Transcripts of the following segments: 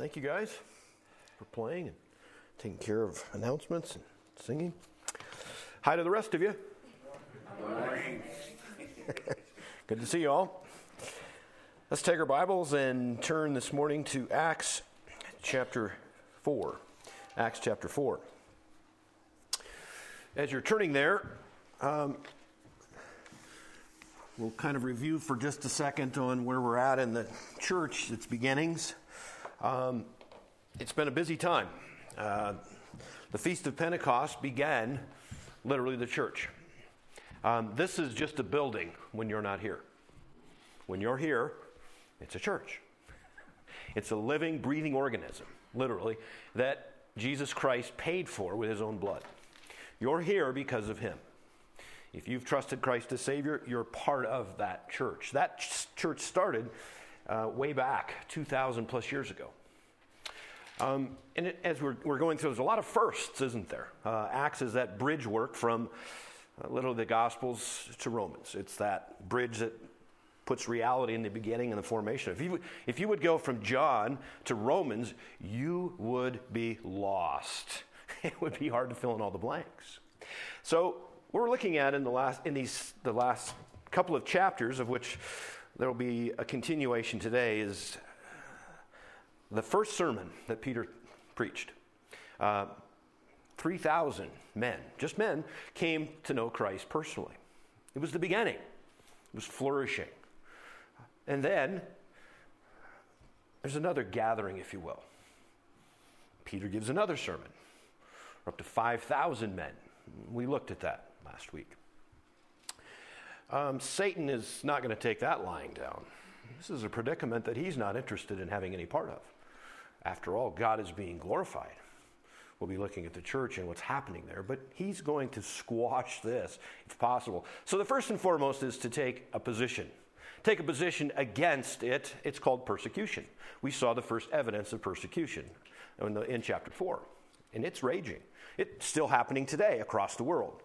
Thank you guys for playing and taking care of announcements and singing. Hi to the rest of you. Good to see you all. Let's take our Bibles and turn this morning to Acts chapter 4. Acts chapter 4. As you're turning there, um, we'll kind of review for just a second on where we're at in the church, its beginnings. Um, it's been a busy time. Uh, the Feast of Pentecost began literally the church. Um, this is just a building when you're not here. When you're here, it's a church. It's a living, breathing organism, literally, that Jesus Christ paid for with his own blood. You're here because of him. If you've trusted Christ as Savior, you're part of that church. That ch- church started uh, way back 2,000 plus years ago. Um, and it, as we're, we're, going through, there's a lot of firsts, isn't there? Uh, Acts is that bridge work from uh, literally the Gospels to Romans. It's that bridge that puts reality in the beginning and the formation. If you, if you would go from John to Romans, you would be lost. It would be hard to fill in all the blanks. So, what we're looking at in the last in these the last couple of chapters, of which there will be a continuation today, is the first sermon that Peter preached. Uh, 3,000 men, just men, came to know Christ personally. It was the beginning, it was flourishing. And then there's another gathering, if you will. Peter gives another sermon. We're up to 5,000 men. We looked at that last week. Um, Satan is not going to take that lying down. This is a predicament that he's not interested in having any part of. After all, God is being glorified. We'll be looking at the church and what's happening there, but he's going to squash this if possible. So, the first and foremost is to take a position. Take a position against it. It's called persecution. We saw the first evidence of persecution in, the, in chapter 4, and it's raging. It's still happening today across the world.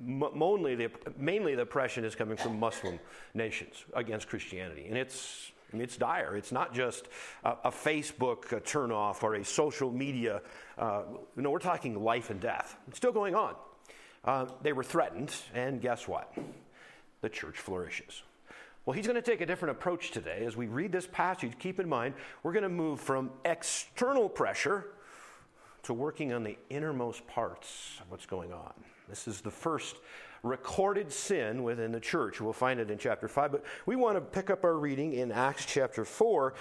Mainly the, mainly the oppression is coming from Muslim nations against Christianity, and it's it's dire. It's not just a, a Facebook a turnoff or a social media. Uh, no, we're talking life and death. It's still going on. Uh, they were threatened, and guess what? The church flourishes. Well, he's going to take a different approach today. As we read this passage, keep in mind, we're going to move from external pressure to working on the innermost parts of what's going on. This is the first recorded sin within the church. We'll find it in chapter 5, but we want to pick up our reading in Acts chapter 4,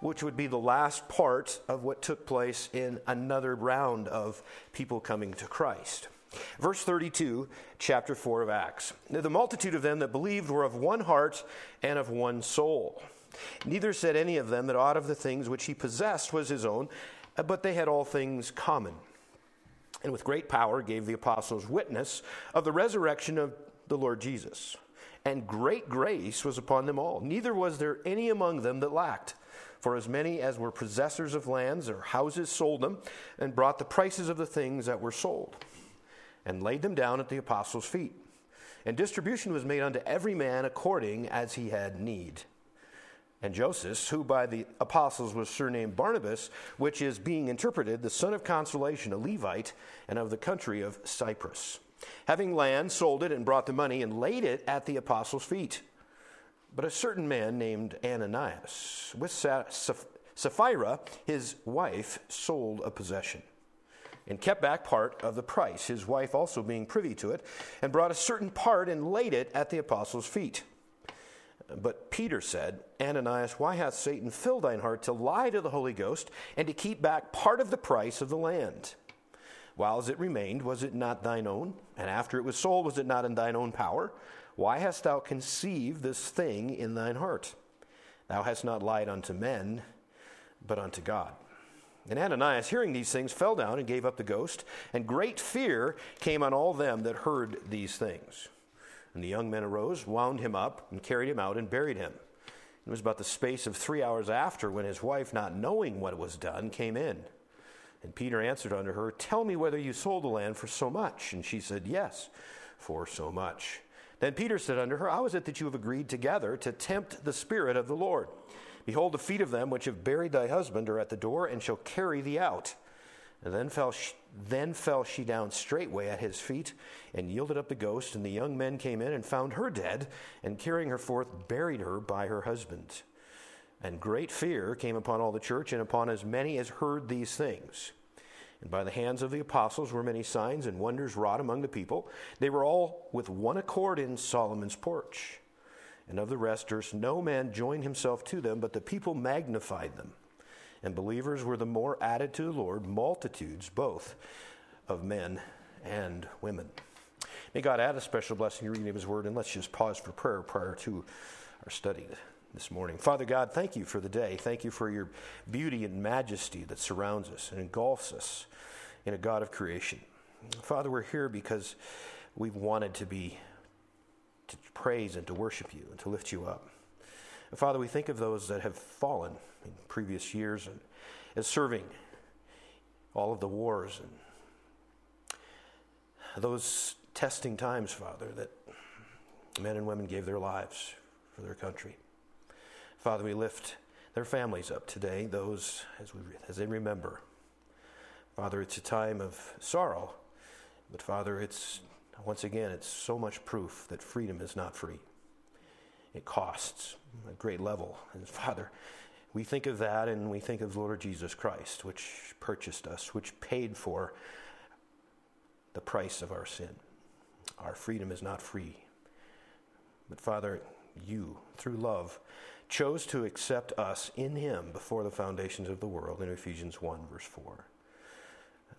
which would be the last part of what took place in another round of people coming to Christ. Verse 32, chapter 4 of Acts. Now, The multitude of them that believed were of one heart and of one soul. Neither said any of them that aught of the things which he possessed was his own, but they had all things common and with great power gave the apostles witness of the resurrection of the Lord Jesus. And great grace was upon them all. Neither was there any among them that lacked. For as many as were possessors of lands or houses sold them, and brought the prices of the things that were sold, and laid them down at the apostles' feet. And distribution was made unto every man according as he had need and Joseph, who by the apostles was surnamed Barnabas, which is being interpreted the son of consolation, a Levite, and of the country of Cyprus. Having land, sold it, and brought the money, and laid it at the apostles' feet. But a certain man named Ananias, with Sapphira, his wife, sold a possession and kept back part of the price, his wife also being privy to it, and brought a certain part and laid it at the apostles' feet. But Peter said, Ananias, why hath Satan filled thine heart to lie to the Holy Ghost and to keep back part of the price of the land? While as it remained, was it not thine own? And after it was sold, was it not in thine own power? Why hast thou conceived this thing in thine heart? Thou hast not lied unto men, but unto God. And Ananias, hearing these things, fell down and gave up the ghost, and great fear came on all them that heard these things. And the young men arose, wound him up, and carried him out and buried him. It was about the space of three hours after when his wife, not knowing what was done, came in. And Peter answered unto her, Tell me whether you sold the land for so much. And she said, Yes, for so much. Then Peter said unto her, How is it that you have agreed together to tempt the Spirit of the Lord? Behold, the feet of them which have buried thy husband are at the door, and shall carry thee out. And then fell, she, then fell she down straightway at his feet, and yielded up the ghost. And the young men came in and found her dead, and carrying her forth, buried her by her husband. And great fear came upon all the church, and upon as many as heard these things. And by the hands of the apostles were many signs and wonders wrought among the people. They were all with one accord in Solomon's porch. And of the rest no man join himself to them, but the people magnified them. And believers were the more added to the Lord, multitudes both of men and women. May God add a special blessing to reading of His Word, and let's just pause for prayer prior to our study this morning. Father God, thank you for the day. Thank you for your beauty and majesty that surrounds us and engulfs us in a God of creation. Father, we're here because we've wanted to be to praise and to worship you and to lift you up. Father, we think of those that have fallen in previous years and as serving all of the wars and those testing times, Father, that men and women gave their lives for their country. Father, we lift their families up today, those as, we, as they remember. Father, it's a time of sorrow, but Father, it's once again, it's so much proof that freedom is not free. It costs a great level. And Father, we think of that and we think of the Lord Jesus Christ, which purchased us, which paid for the price of our sin. Our freedom is not free. But Father, you, through love, chose to accept us in Him before the foundations of the world in Ephesians 1, verse 4.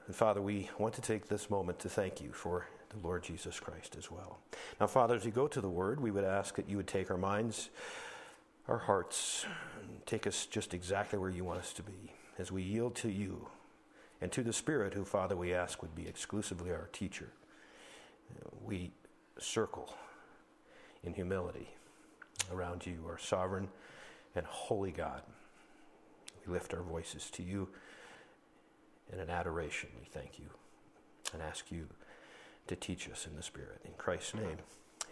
And Father, we want to take this moment to thank you for the Lord Jesus Christ as well. Now, Father, as we go to the Word, we would ask that you would take our minds, our hearts, take us just exactly where you want us to be as we yield to you and to the Spirit, who, Father, we ask would be exclusively our teacher. We circle in humility around you, our sovereign and holy God. We lift our voices to you in an adoration. We thank you and ask you to teach us in the Spirit. In Christ's name,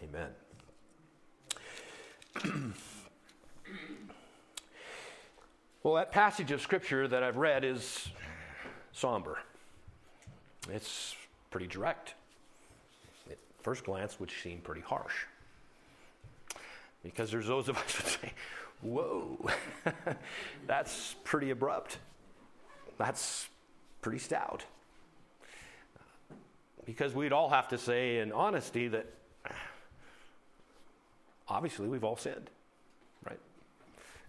amen. well, that passage of Scripture that I've read is somber. It's pretty direct. At first glance, would seem pretty harsh. Because there's those of us that say, whoa, that's pretty abrupt. That's pretty stout because we'd all have to say in honesty that obviously we've all sinned?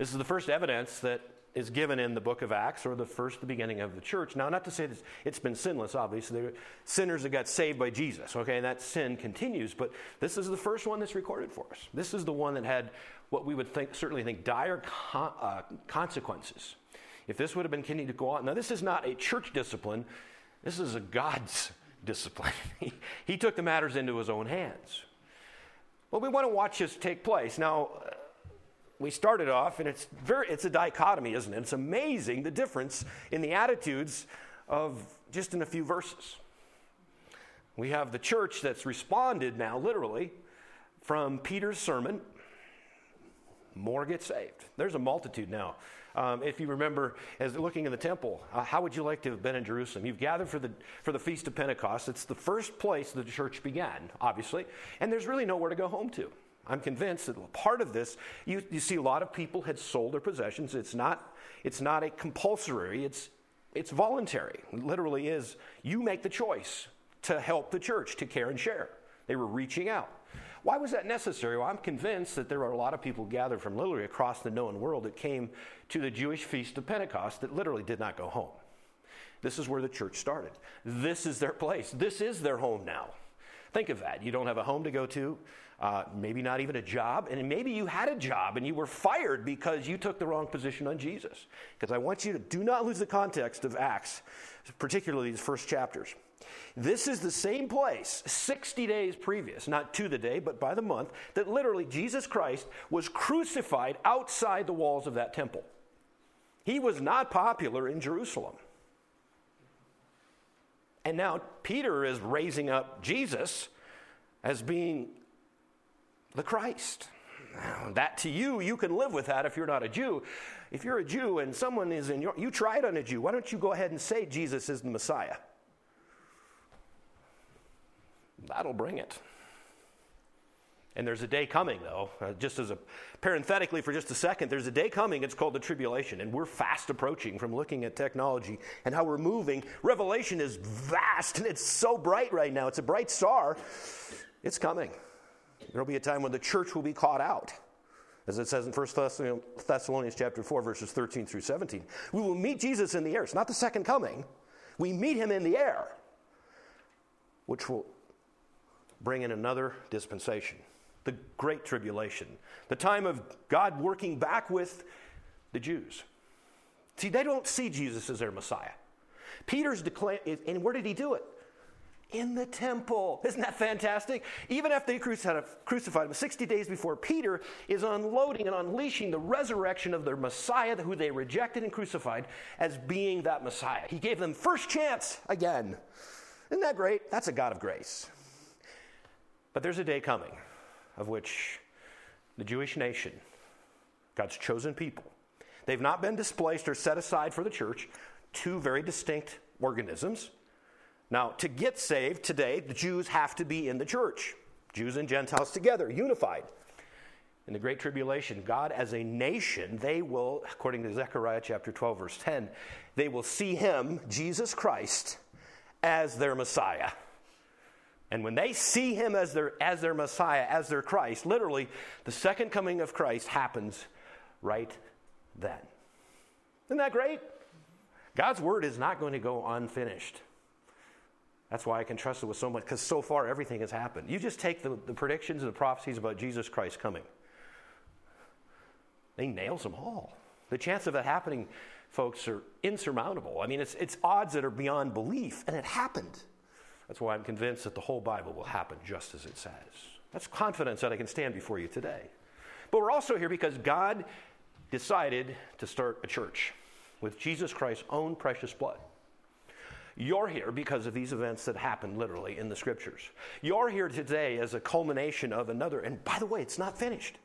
This is the first evidence that is given in the book of Acts or the first, the beginning of the church. Now, not to say that it's been sinless, obviously. There are sinners that got saved by Jesus, okay, and that sin continues, but this is the first one that's recorded for us. This is the one that had what we would think, certainly think, dire con- uh, consequences. If this would have been continued to go on. Now, this is not a church discipline, this is a God's discipline. he, he took the matters into his own hands. Well, we want to watch this take place. Now, we started off, and it's, very, it's a dichotomy, isn't it? It's amazing the difference in the attitudes of just in a few verses. We have the church that's responded now, literally, from Peter's sermon. More get saved. There's a multitude now um, if you remember, as looking in the temple, uh, how would you like to have been in Jerusalem? You've gathered for the, for the Feast of Pentecost. It's the first place the church began, obviously, and there's really nowhere to go home to. I'm convinced that part of this, you, you see a lot of people had sold their possessions. It's not, it's not a compulsory, it's, it's voluntary. It literally is, you make the choice to help the church, to care and share. They were reaching out. Why was that necessary? Well, I'm convinced that there are a lot of people gathered from literally across the known world that came to the Jewish feast of Pentecost that literally did not go home. This is where the church started. This is their place. This is their home now. Think of that. You don't have a home to go to, uh, maybe not even a job, and maybe you had a job and you were fired because you took the wrong position on Jesus. Because I want you to do not lose the context of Acts, particularly these first chapters. This is the same place 60 days previous, not to the day, but by the month, that literally Jesus Christ was crucified outside the walls of that temple. He was not popular in Jerusalem. And now Peter is raising up Jesus as being the Christ. That to you, you can live with that if you're not a Jew. If you're a Jew and someone is in your, you tried on a Jew, why don't you go ahead and say Jesus is the Messiah? That'll bring it. And there's a day coming, though, uh, just as a parenthetically for just a second, there's a day coming, it's called the tribulation. And we're fast approaching from looking at technology and how we're moving. Revelation is vast and it's so bright right now. It's a bright star. It's coming. There'll be a time when the church will be caught out. As it says in 1 Thessalonians chapter 4, verses 13 through 17. We will meet Jesus in the air. It's not the second coming. We meet him in the air, which will bring in another dispensation the Great Tribulation, the time of God working back with the Jews. See, they don't see Jesus as their Messiah. Peter's declaring, and where did he do it? In the temple. Isn't that fantastic? Even after they crucified him, 60 days before, Peter is unloading and unleashing the resurrection of their Messiah, who they rejected and crucified, as being that Messiah. He gave them first chance again. Isn't that great? That's a God of grace. But there's a day coming of which the Jewish nation, God's chosen people, they've not been displaced or set aside for the church, two very distinct organisms. Now, to get saved today, the Jews have to be in the church. Jews and Gentiles together, unified. In the Great Tribulation, God as a nation, they will, according to Zechariah chapter 12, verse 10, they will see him, Jesus Christ, as their Messiah. And when they see him as their, as their Messiah, as their Christ, literally, the second coming of Christ happens right then. Isn't that great? God's word is not going to go unfinished. That's why I can trust it with so much, because so far everything has happened. You just take the, the predictions and the prophecies about Jesus Christ coming, they nails them all. The chance of it happening, folks, are insurmountable. I mean, it's, it's odds that are beyond belief, and it happened. That's why I'm convinced that the whole Bible will happen just as it says. That's confidence that I can stand before you today. But we're also here because God decided to start a church with Jesus Christ's own precious blood. You're here because of these events that happened literally in the scriptures. You're here today as a culmination of another. And by the way, it's not finished.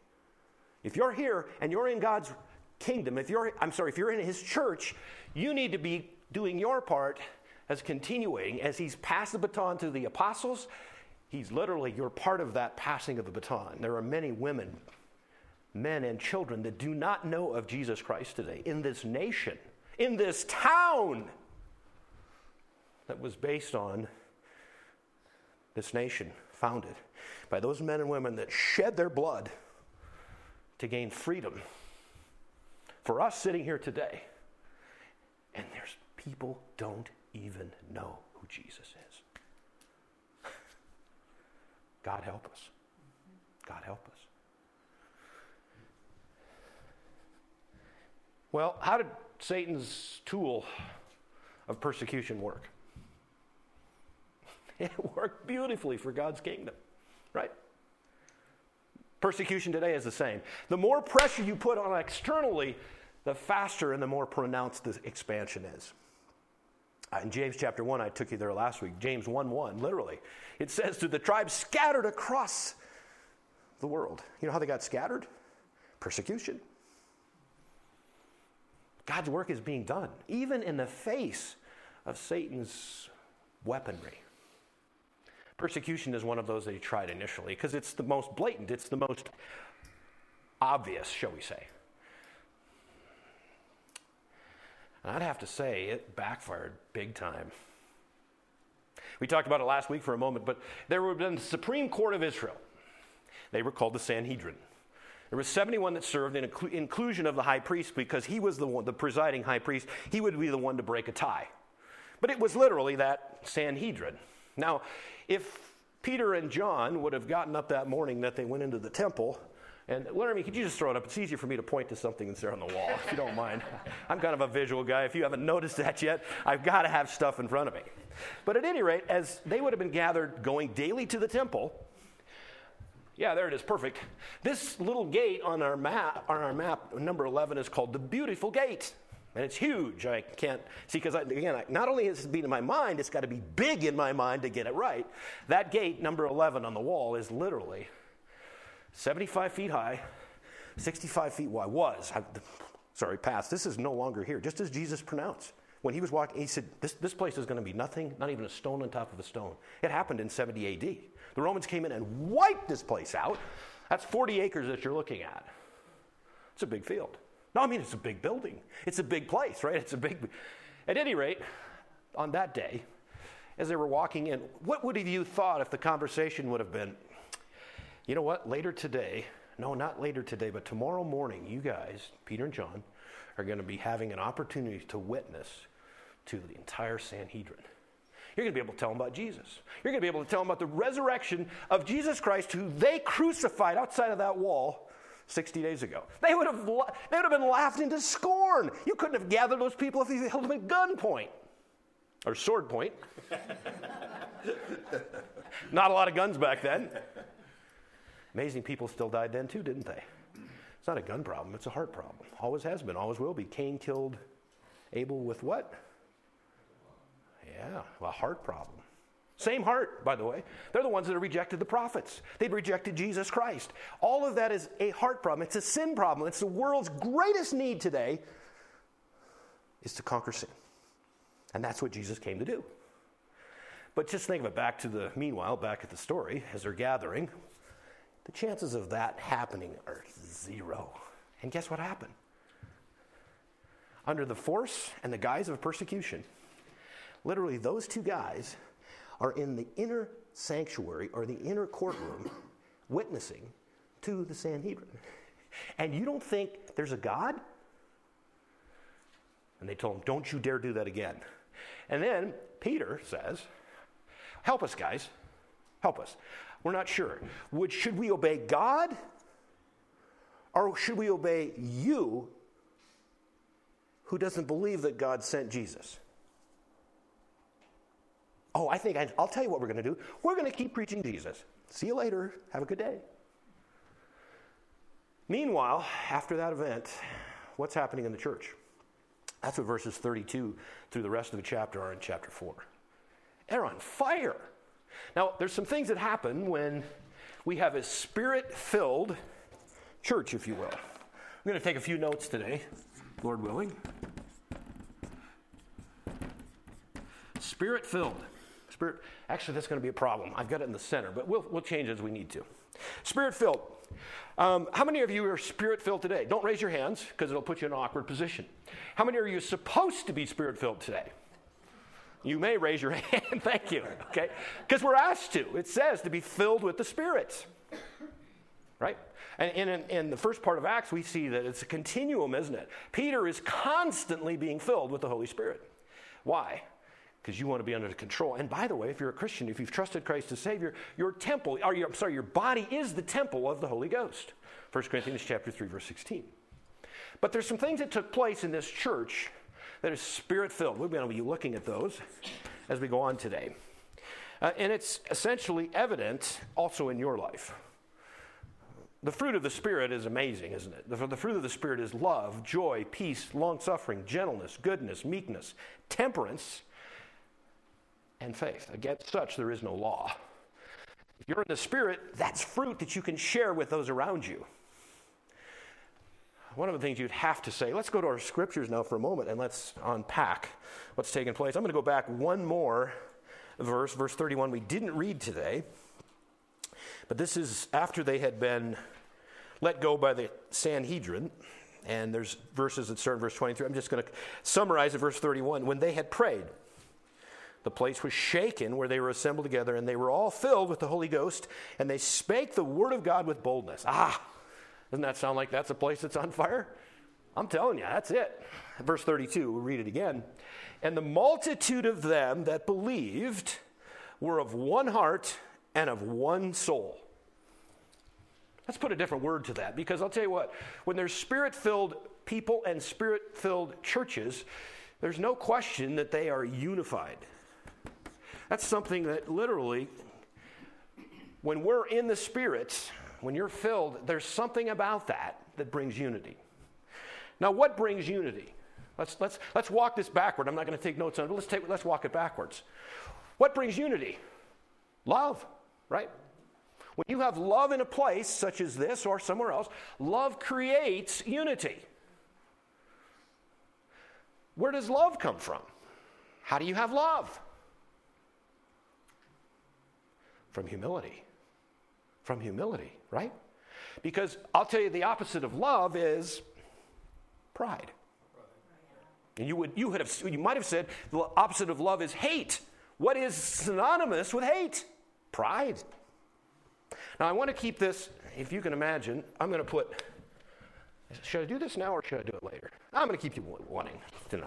If you're here and you're in God's kingdom, if you're, I'm sorry, if you're in His church, you need to be doing your part as continuing, as he's passed the baton to the apostles, he's literally, you're part of that passing of the baton. There are many women, men, and children that do not know of Jesus Christ today in this nation, in this town that was based on this nation founded by those men and women that shed their blood to gain freedom. For us sitting here today, and there's people don't even know who Jesus is. God help us. God help us. Well, how did Satan's tool of persecution work? It worked beautifully for God's kingdom, right? Persecution today is the same. The more pressure you put on externally, the faster and the more pronounced the expansion is. Uh, in James chapter 1, I took you there last week, James 1 1, literally. It says, To the tribes scattered across the world. You know how they got scattered? Persecution. God's work is being done, even in the face of Satan's weaponry. Persecution is one of those that he tried initially because it's the most blatant, it's the most obvious, shall we say. And I'd have to say it backfired big time. We talked about it last week for a moment, but there would have been the Supreme Court of Israel. They were called the Sanhedrin. There was 71 that served in inclusion of the high priest because he was the one, the presiding high priest. He would be the one to break a tie. But it was literally that Sanhedrin. Now, if Peter and John would have gotten up that morning that they went into the temple and Laramie, could you just throw it up? It's easier for me to point to something that's there on the wall, if you don't mind. I'm kind of a visual guy. If you haven't noticed that yet, I've got to have stuff in front of me. But at any rate, as they would have been gathered going daily to the temple, yeah, there it is, perfect. This little gate on our map, on our map, number 11, is called the Beautiful Gate. And it's huge. I can't see because again, I, not only has it been in my mind, it's got to be big in my mind to get it right. That gate, number 11 on the wall, is literally 75 feet high, 65 feet wide. Was, I, sorry, past. This is no longer here, just as Jesus pronounced. When he was walking, he said, This, this place is going to be nothing, not even a stone on top of a stone. It happened in 70 AD. The Romans came in and wiped this place out. That's 40 acres that you're looking at. It's a big field. No, I mean, it's a big building. It's a big place, right? It's a big. At any rate, on that day, as they were walking in, what would have you thought if the conversation would have been, you know what, later today, no, not later today, but tomorrow morning, you guys, Peter and John, are going to be having an opportunity to witness to the entire Sanhedrin. You're going to be able to tell them about Jesus. You're going to be able to tell them about the resurrection of Jesus Christ, who they crucified outside of that wall 60 days ago. They would have, they would have been laughed into scorn. You couldn't have gathered those people if you held them at gunpoint or sword point. Not a lot of guns back then. Amazing people still died then too, didn't they? It's not a gun problem, it's a heart problem. Always has been, always will be. Cain killed Abel with what? Yeah, a heart problem. Same heart, by the way. They're the ones that have rejected the prophets. They've rejected Jesus Christ. All of that is a heart problem. It's a sin problem. It's the world's greatest need today is to conquer sin. And that's what Jesus came to do. But just think of it back to the meanwhile, back at the story, as they're gathering, the chances of that happening are zero. And guess what happened? Under the force and the guise of persecution, literally those two guys are in the inner sanctuary or the inner courtroom witnessing to the Sanhedrin. And you don't think there's a God? And they told him, Don't you dare do that again. And then Peter says, Help us, guys. Help us. We're not sure. Would, should we obey God or should we obey you who doesn't believe that God sent Jesus? Oh, I think I, will tell you what we're going to do. We're going to keep preaching Jesus. See you later. Have a good day. Meanwhile, after that event, what's happening in the church? That's what verses 32 through the rest of the chapter are in chapter 4. They're on fire. Now, there's some things that happen when we have a spirit filled church, if you will. I'm going to take a few notes today, Lord willing. Spirit filled. Spirit, actually, that's going to be a problem. I've got it in the center, but we'll, we'll change as we need to. Spirit filled. Um, how many of you are spirit filled today? Don't raise your hands because it'll put you in an awkward position. How many are you supposed to be spirit filled today? You may raise your hand. Thank you. Okay? Because we're asked to. It says to be filled with the Spirit. Right? And in, in, the first part of Acts, we see that it's a continuum, isn't it? Peter is constantly being filled with the Holy Spirit. Why? Because you want to be under control. And by the way, if you're a Christian, if you've trusted Christ as Savior, your temple, or your, I'm sorry, your body is the temple of the Holy Ghost. 1 Corinthians chapter 3, verse 16. But there's some things that took place in this church that is spirit filled. We're going to be looking at those as we go on today. Uh, and it's essentially evident also in your life. The fruit of the Spirit is amazing, isn't it? The, the fruit of the Spirit is love, joy, peace, long suffering, gentleness, goodness, meekness, temperance, and faith. Against such there is no law. If you're in the Spirit, that's fruit that you can share with those around you one of the things you'd have to say, let's go to our scriptures now for a moment and let's unpack what's taking place. I'm going to go back one more verse, verse 31, we didn't read today. But this is after they had been let go by the Sanhedrin. And there's verses that start in verse 23. I'm just going to summarize it, verse 31. When they had prayed, the place was shaken where they were assembled together, and they were all filled with the Holy Ghost, and they spake the word of God with boldness. Ah, doesn't that sound like that's a place that's on fire? I'm telling you, that's it. Verse 32, we'll read it again. And the multitude of them that believed were of one heart and of one soul. Let's put a different word to that because I'll tell you what, when there's spirit filled people and spirit filled churches, there's no question that they are unified. That's something that literally, when we're in the Spirit, when you're filled, there's something about that that brings unity. Now, what brings unity? Let's, let's, let's walk this backward. I'm not going to take notes on it, but let's, take, let's walk it backwards. What brings unity? Love, right? When you have love in a place such as this or somewhere else, love creates unity. Where does love come from? How do you have love? From humility. From humility, right? Because I'll tell you the opposite of love is pride. And you would you would have you might have said the opposite of love is hate. What is synonymous with hate? Pride. Now I want to keep this, if you can imagine, I'm going to put should I do this now or should I do it later? I'm going to keep you wanting.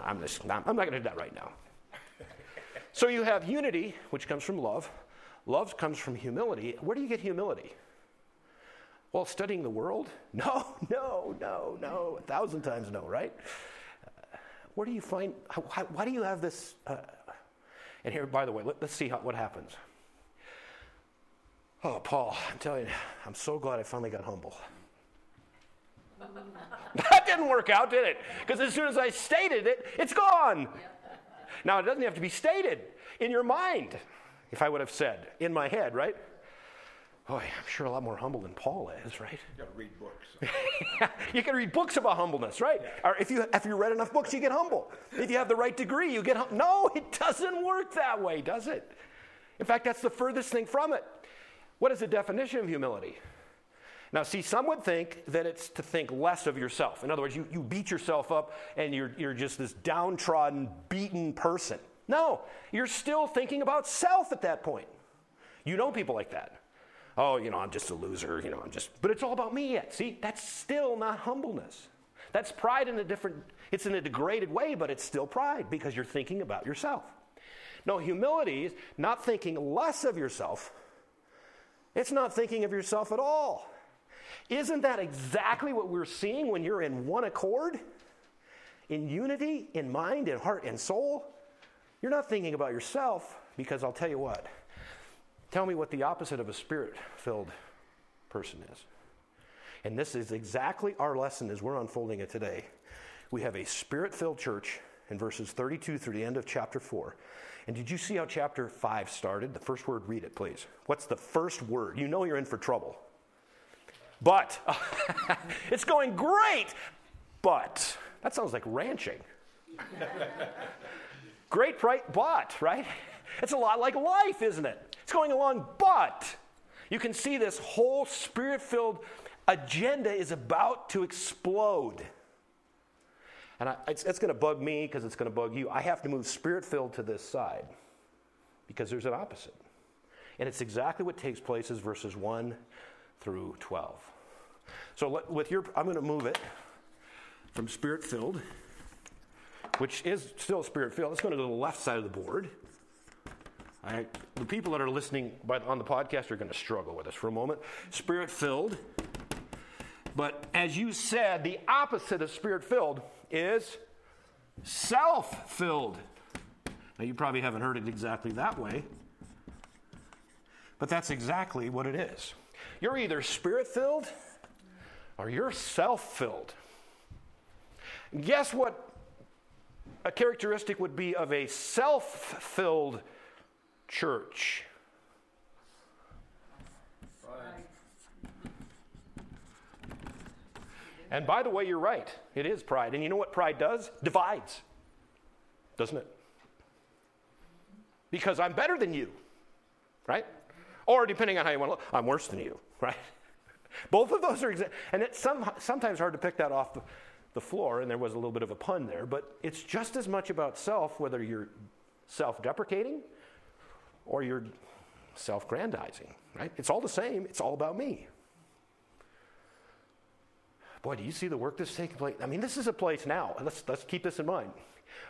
I'm, just, I'm not going to do that right now. so you have unity, which comes from love. Love comes from humility. Where do you get humility? Well, studying the world? No, no, no, no. A thousand times no, right? Uh, where do you find, how, why do you have this? Uh, and here, by the way, let, us see how, what happens. Oh, Paul, I'm telling you, I'm so glad I finally got humble. that didn't work out, did it? Because as soon as I stated it, it's gone. Now, it doesn't have to be stated in your mind, if I would have said, in my head, right? Boy, I'm sure a lot more humble than Paul is, right? You got to read books. you can read books about humbleness, right? Or if you if you read enough books, you get humble. If you have the right degree, you get hum- no. It doesn't work that way, does it? In fact, that's the furthest thing from it. What is the definition of humility? Now, see, some would think that it's to think less of yourself. In other words, you, you beat yourself up and you're, you're just this downtrodden, beaten person. No, you're still thinking about self at that point. You know people like that oh, you know, I'm just a loser, you know, I'm just, but it's all about me yet. See, that's still not humbleness. That's pride in a different, it's in a degraded way, but it's still pride because you're thinking about yourself. No, humility is not thinking less of yourself, it's not thinking of yourself at all. Isn't that exactly what we're seeing when you're in one accord? In unity, in mind, in heart, and soul? You're not thinking about yourself because I'll tell you what, Tell me what the opposite of a spirit filled person is. And this is exactly our lesson as we're unfolding it today. We have a spirit filled church in verses 32 through the end of chapter 4. And did you see how chapter 5 started? The first word, read it, please. What's the first word? You know you're in for trouble. But. it's going great, but. That sounds like ranching. great, right? But, right? It's a lot like life, isn't it? It's going along, but you can see this whole spirit filled agenda is about to explode. And I, it's, it's going to bug me because it's going to bug you. I have to move spirit filled to this side because there's an opposite. And it's exactly what takes place as verses 1 through 12. So let, with your, I'm going to move it from spirit filled, which is still spirit filled. Let's go to the left side of the board. The people that are listening on the podcast are going to struggle with this for a moment. Spirit filled. But as you said, the opposite of spirit filled is self filled. Now, you probably haven't heard it exactly that way, but that's exactly what it is. You're either spirit filled or you're self filled. Guess what a characteristic would be of a self filled church. And by the way, you're right. It is pride. And you know what pride does? Divides, doesn't it? Because I'm better than you, right? Or depending on how you want to look, I'm worse than you, right? Both of those are, exa- and it's some, sometimes hard to pick that off the, the floor, and there was a little bit of a pun there, but it's just as much about self, whether you're self deprecating or you're self grandizing, right? It's all the same, it's all about me. Boy, do you see the work that's taking place? I mean, this is a place now. Let's, let's keep this in mind.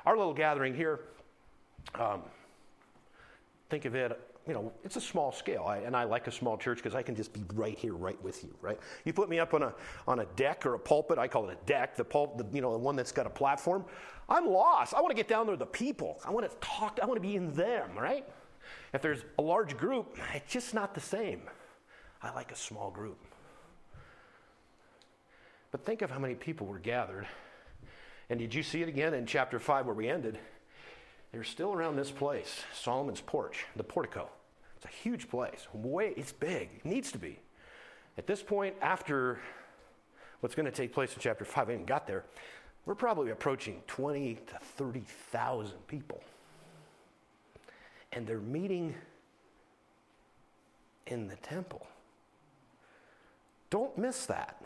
Our little gathering here, um, think of it, you know, it's a small scale. I, and I like a small church because I can just be right here, right with you, right? You put me up on a, on a deck or a pulpit, I call it a deck, the pulp, the, you know, the one that's got a platform. I'm lost. I want to get down there to the people. I want to talk, I want to be in them, right? If there's a large group, it's just not the same. I like a small group. But think of how many people were gathered. And did you see it again in chapter 5 where we ended? They're still around this place, Solomon's porch, the portico. It's a huge place. Way, it's big. It needs to be. At this point, after what's going to take place in chapter 5, I haven't got there, we're probably approaching 20 to 30,000 people. And they're meeting in the temple. Don't miss that.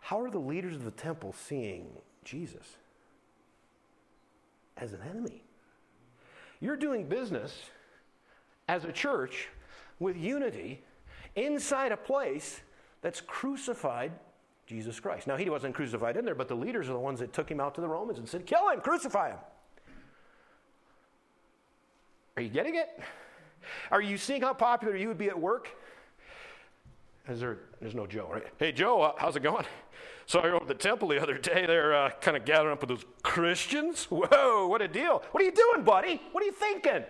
How are the leaders of the temple seeing Jesus? As an enemy. You're doing business as a church with unity inside a place that's crucified Jesus Christ. Now, he wasn't crucified in there, but the leaders are the ones that took him out to the Romans and said, Kill him, crucify him. Are you getting it? Are you seeing how popular you would be at work? Is there, there's no Joe, right? Hey, Joe, uh, how's it going? Saw I over at the temple the other day. They're uh, kind of gathering up with those Christians. Whoa, what a deal. What are you doing, buddy? What are you thinking?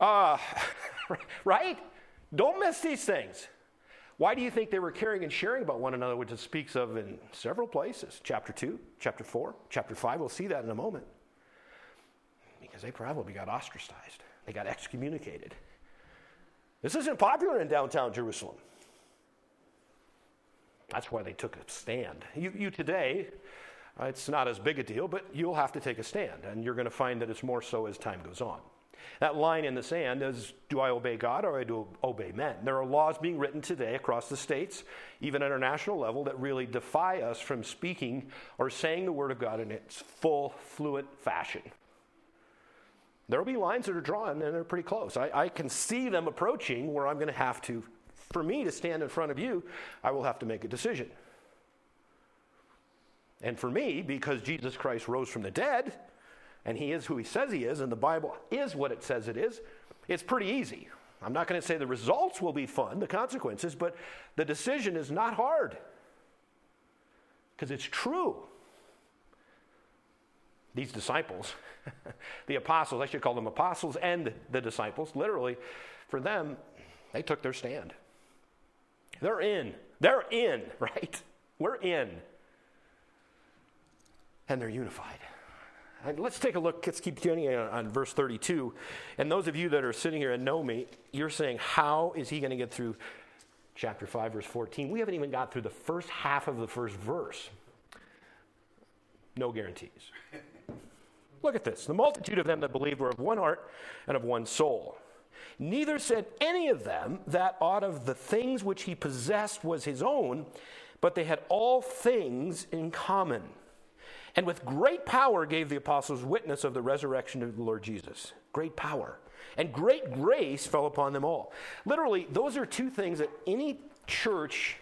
Uh, right? Don't miss these things. Why do you think they were caring and sharing about one another, which it speaks of in several places? Chapter 2, chapter 4, chapter 5. We'll see that in a moment. Because they probably got ostracized. They got excommunicated. This isn't popular in downtown Jerusalem. That's why they took a stand. You, you today, uh, it's not as big a deal, but you'll have to take a stand, and you're going to find that it's more so as time goes on. That line in the sand is do I obey God or do I obey men? There are laws being written today across the states, even at our national level, that really defy us from speaking or saying the Word of God in its full, fluent fashion. There will be lines that are drawn, and they're pretty close. I, I can see them approaching where I'm going to have to, for me to stand in front of you, I will have to make a decision. And for me, because Jesus Christ rose from the dead, and he is who he says he is, and the Bible is what it says it is, it's pretty easy. I'm not going to say the results will be fun, the consequences, but the decision is not hard because it's true. These disciples, the apostles, I should call them apostles and the disciples, literally, for them, they took their stand. They're in. They're in, right? We're in. And they're unified. And let's take a look. Let's keep going on, on verse 32. And those of you that are sitting here and know me, you're saying, How is he going to get through chapter 5, verse 14? We haven't even got through the first half of the first verse. No guarantees. Look at this. The multitude of them that believed were of one heart and of one soul. Neither said any of them that out of the things which he possessed was his own, but they had all things in common and with great power gave the apostles witness of the resurrection of the Lord Jesus. Great power. And great grace fell upon them all. Literally, those are two things that any church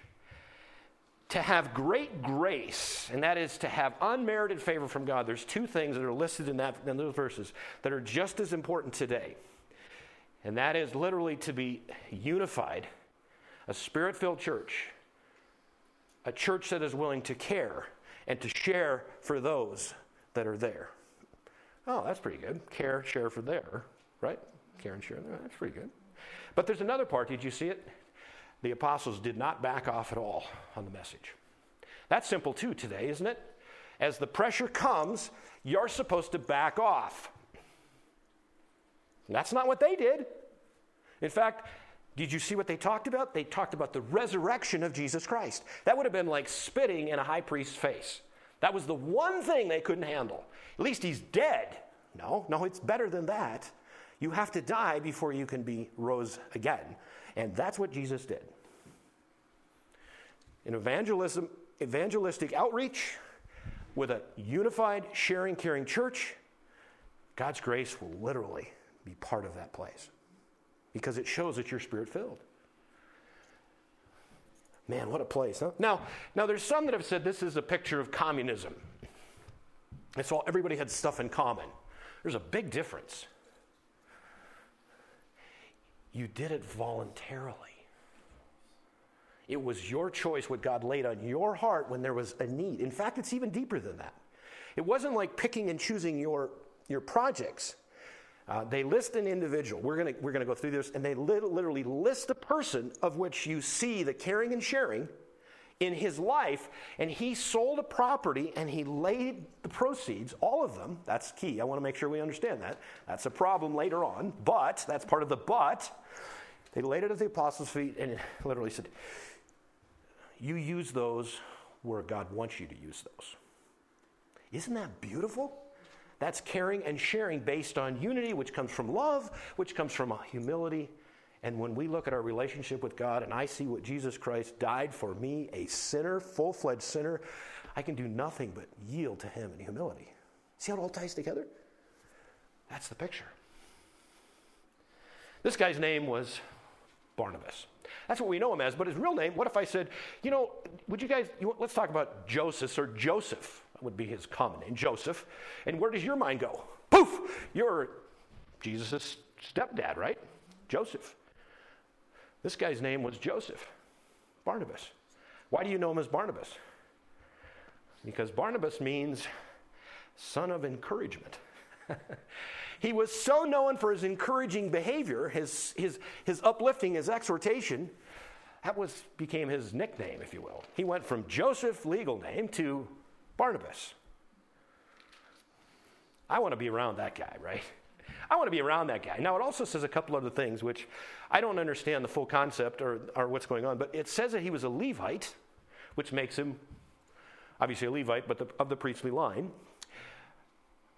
to have great grace, and that is to have unmerited favor from God, there's two things that are listed in, that, in those verses that are just as important today. And that is literally to be unified, a spirit filled church, a church that is willing to care and to share for those that are there. Oh, that's pretty good. Care, share for there, right? Care and share. That's pretty good. But there's another part. Did you see it? The apostles did not back off at all on the message. That's simple too today, isn't it? As the pressure comes, you're supposed to back off. That's not what they did. In fact, did you see what they talked about? They talked about the resurrection of Jesus Christ. That would have been like spitting in a high priest's face. That was the one thing they couldn't handle. At least he's dead. No, no, it's better than that. You have to die before you can be rose again. And that's what Jesus did. In evangelism, evangelistic outreach, with a unified, sharing, caring church, God's grace will literally be part of that place because it shows that you're spirit filled. Man, what a place, huh? Now, now there's some that have said this is a picture of communism. And so everybody had stuff in common. There's a big difference. You did it voluntarily. It was your choice what God laid on your heart when there was a need. In fact, it's even deeper than that. It wasn't like picking and choosing your, your projects. Uh, they list an individual. We're going we're gonna go through this, and they li- literally list a person of which you see the caring and sharing, in his life, and he sold a property and he laid the proceeds, all of them. That's key. I want to make sure we understand that. That's a problem later on, but that's part of the but. They laid it at the apostles' feet and literally said, You use those where God wants you to use those. Isn't that beautiful? That's caring and sharing based on unity, which comes from love, which comes from humility. And when we look at our relationship with God and I see what Jesus Christ died for me, a sinner, full fledged sinner, I can do nothing but yield to Him in humility. See how it all ties together? That's the picture. This guy's name was Barnabas. That's what we know him as, but his real name, what if I said, you know, would you guys, you, let's talk about Joseph or Joseph that would be his common name, Joseph. And where does your mind go? Poof! You're Jesus' stepdad, right? Joseph. This guy's name was Joseph, Barnabas. Why do you know him as Barnabas? Because Barnabas means son of encouragement. he was so known for his encouraging behavior, his, his, his uplifting, his exhortation. That was, became his nickname, if you will. He went from Joseph, legal name, to Barnabas. I want to be around that guy, right? I want to be around that guy. Now, it also says a couple other things, which I don't understand the full concept or, or what's going on, but it says that he was a Levite, which makes him obviously a Levite, but the, of the priestly line.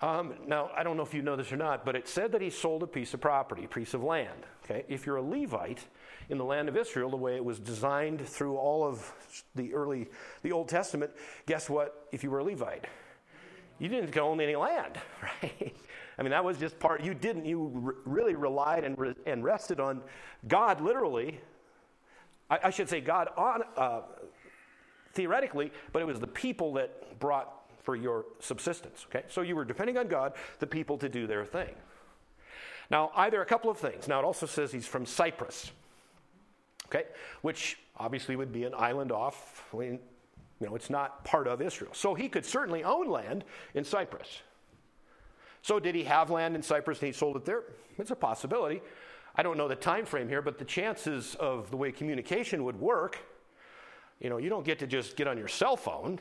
Um, now, I don't know if you know this or not, but it said that he sold a piece of property, a piece of land. Okay? If you're a Levite in the land of Israel, the way it was designed through all of the early, the Old Testament, guess what? If you were a Levite, you didn't own any land, right? I mean, that was just part. You didn't. You re- really relied and, re- and rested on God, literally. I, I should say God on uh, theoretically, but it was the people that brought for your subsistence. Okay? So you were depending on God, the people, to do their thing. Now, either a couple of things. Now, it also says he's from Cyprus, okay? Which obviously would be an island off. I mean, you know, it's not part of Israel. So he could certainly own land in Cyprus. So did he have land in Cyprus and he sold it there? It's a possibility. I don't know the time frame here, but the chances of the way communication would work, you know, you don't get to just get on your cell phone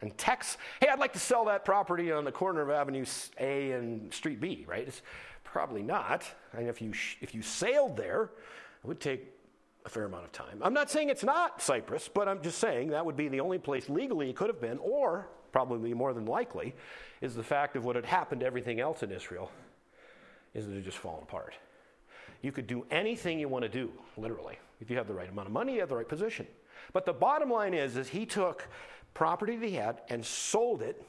and text, hey, I'd like to sell that property on the corner of Avenue A and Street B, right? It's probably not. And if you, if you sailed there, it would take a fair amount of time. I'm not saying it's not Cyprus, but I'm just saying that would be the only place legally it could have been, or probably more than likely, is the fact of what had happened to everything else in Israel is that it just fallen apart. You could do anything you want to do, literally. If you have the right amount of money, you have the right position. But the bottom line is, is he took property that he had and sold it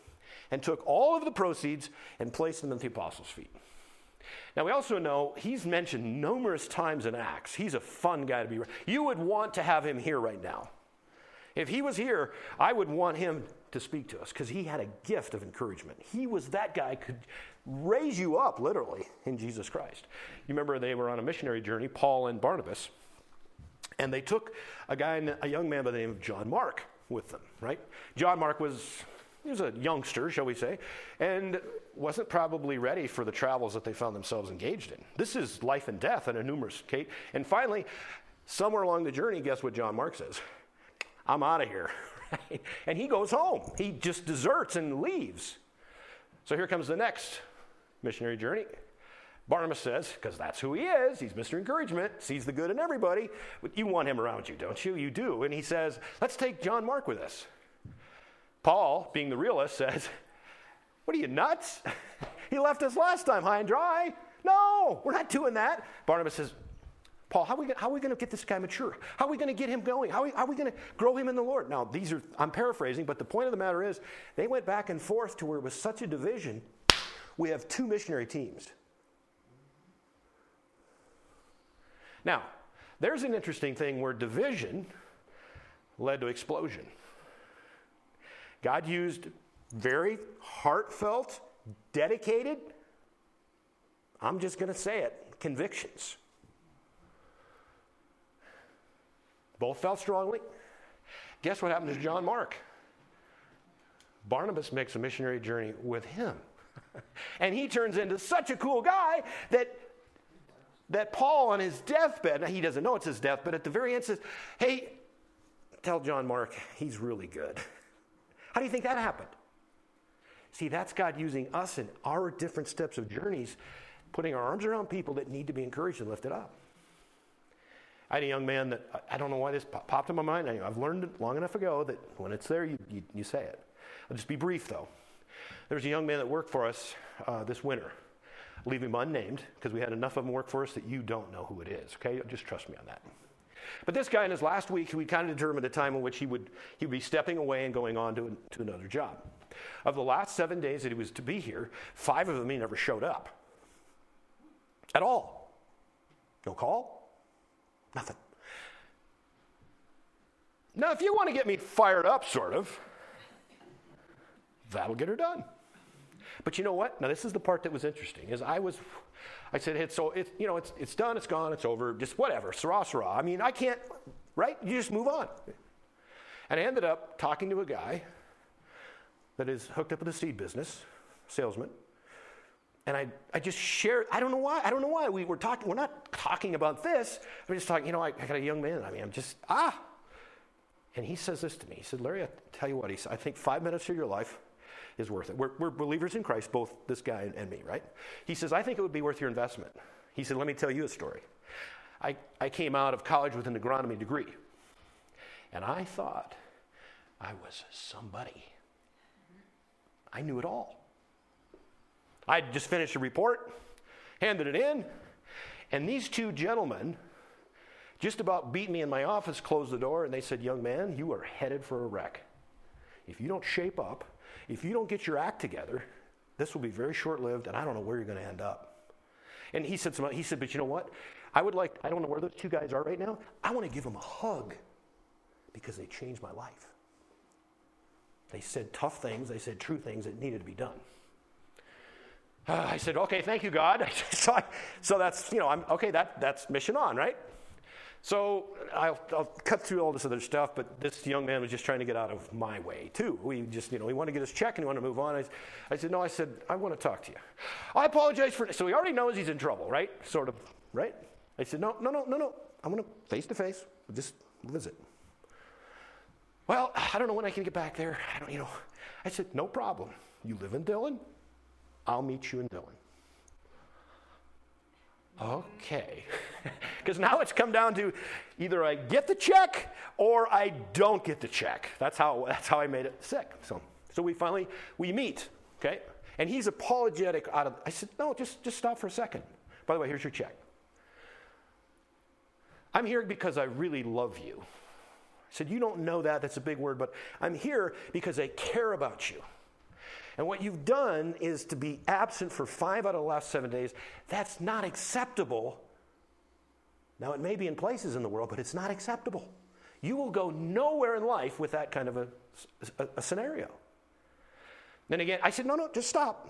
and took all of the proceeds and placed them at the apostles' feet. Now, we also know he's mentioned numerous times in Acts. He's a fun guy to be. around. You would want to have him here right now. If he was here, I would want him to speak to us because he had a gift of encouragement. He was that guy could raise you up literally in Jesus Christ. You remember they were on a missionary journey, Paul and Barnabas, and they took a guy, a young man by the name of John Mark with them, right? John Mark was he was a youngster, shall we say, and wasn't probably ready for the travels that they found themselves engaged in. This is life and death in a numerous case. And finally, somewhere along the journey, guess what John Mark says? I'm out of here. Right? And he goes home. He just deserts and leaves. So here comes the next missionary journey. Barnabas says, because that's who he is, he's Mr. Encouragement, sees the good in everybody. You want him around you, don't you? You do. And he says, let's take John Mark with us. Paul, being the realist, says, What are you, nuts? he left us last time high and dry. No, we're not doing that. Barnabas says, Paul, how are, we, how are we going to get this guy mature? How are we going to get him going? How are we, how are we going to grow him in the Lord? Now, these are, I'm paraphrasing, but the point of the matter is, they went back and forth to where it was such a division. We have two missionary teams. Now, there's an interesting thing where division led to explosion. God used very heartfelt, dedicated, I'm just going to say it, convictions. Both felt strongly. Guess what happened to John Mark? Barnabas makes a missionary journey with him. and he turns into such a cool guy that that Paul on his deathbed, now he doesn't know it's his death, but at the very end says, Hey, tell John Mark he's really good. How do you think that happened? See, that's God using us in our different steps of journeys, putting our arms around people that need to be encouraged and lifted up. I had a young man that I don't know why this popped in my mind. I've learned it long enough ago that when it's there, you, you, you say it. I'll just be brief though. There was a young man that worked for us uh, this winter. Leave him unnamed because we had enough of them work for us that you don't know who it is. Okay, just trust me on that. But this guy in his last week, we kind of determined a time in which he would he would be stepping away and going on to, to another job. Of the last seven days that he was to be here, five of them he never showed up at all. No call, nothing. Now, if you want to get me fired up, sort of, that'll get her done. But you know what? Now, this is the part that was interesting. Is I was, I said, it's so it's you know it's it's done, it's gone, it's over, just whatever, sarah sarah. I mean, I can't, right? You just move on. And I ended up talking to a guy that is hooked up with the seed business, salesman. And I, I just shared, I don't know why, I don't know why. We were talking, we're not talking about this. I'm just talking, you know, I, I got a young man. I mean, I'm just, ah. And he says this to me. He said, Larry, I tell you what, he said, I think five minutes of your life is worth it. We're, we're believers in Christ, both this guy and, me, right? He says, I think it would be worth your investment. He said, let me tell you a story. I, I came out of college with an agronomy degree. And I thought I was somebody. I knew it all. I just finished a report, handed it in, and these two gentlemen just about beat me in my office, closed the door, and they said, Young man, you are headed for a wreck. If you don't shape up, if you don't get your act together, this will be very short lived, and I don't know where you're going to end up. And he said, some, he said, But you know what? I would like, I don't know where those two guys are right now. I want to give them a hug because they changed my life. They said tough things, they said true things that needed to be done. Uh, I said, okay, thank you, God. so, I, so, that's, you know, I'm, okay, that, that's mission on, right? So I'll, I'll, cut through all this other stuff, but this young man was just trying to get out of my way, too. We just, you know, he wanted to get his check and he wanted to move on. I, I said, no, I said, I want to talk to you. I apologize for, so he already knows he's in trouble, right? Sort of, right? I said, no, no, no, no, no. I want to face to face, just visit. Well, I don't know when I can get back there. I don't, you know. I said, no problem. You live in Dillon? I'll meet you in Dillon. Okay. Because now it's come down to either I get the check or I don't get the check. That's how, that's how I made it sick. So, so we finally, we meet, okay? And he's apologetic out of, I said, no, just, just stop for a second. By the way, here's your check. I'm here because I really love you. I said, You don't know that. That's a big word, but I'm here because I care about you. And what you've done is to be absent for five out of the last seven days. That's not acceptable. Now, it may be in places in the world, but it's not acceptable. You will go nowhere in life with that kind of a, a, a scenario. Then again, I said, No, no, just stop.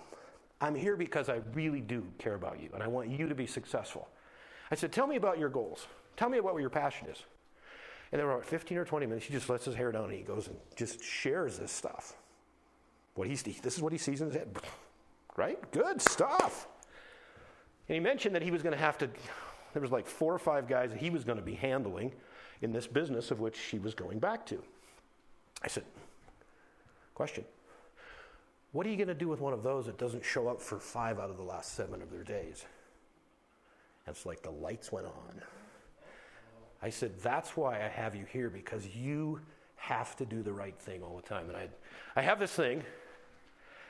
I'm here because I really do care about you, and I want you to be successful. I said, Tell me about your goals. Tell me about what your passion is. And then about 15 or 20 minutes, he just lets his hair down and he goes and just shares this stuff. What this is what he sees in his head. Right? Good stuff. And he mentioned that he was going to have to, there was like four or five guys that he was going to be handling in this business of which he was going back to. I said, question. What are you going to do with one of those that doesn't show up for five out of the last seven of their days? And it's like the lights went on. I said, That's why I have you here because you have to do the right thing all the time. And I, I have this thing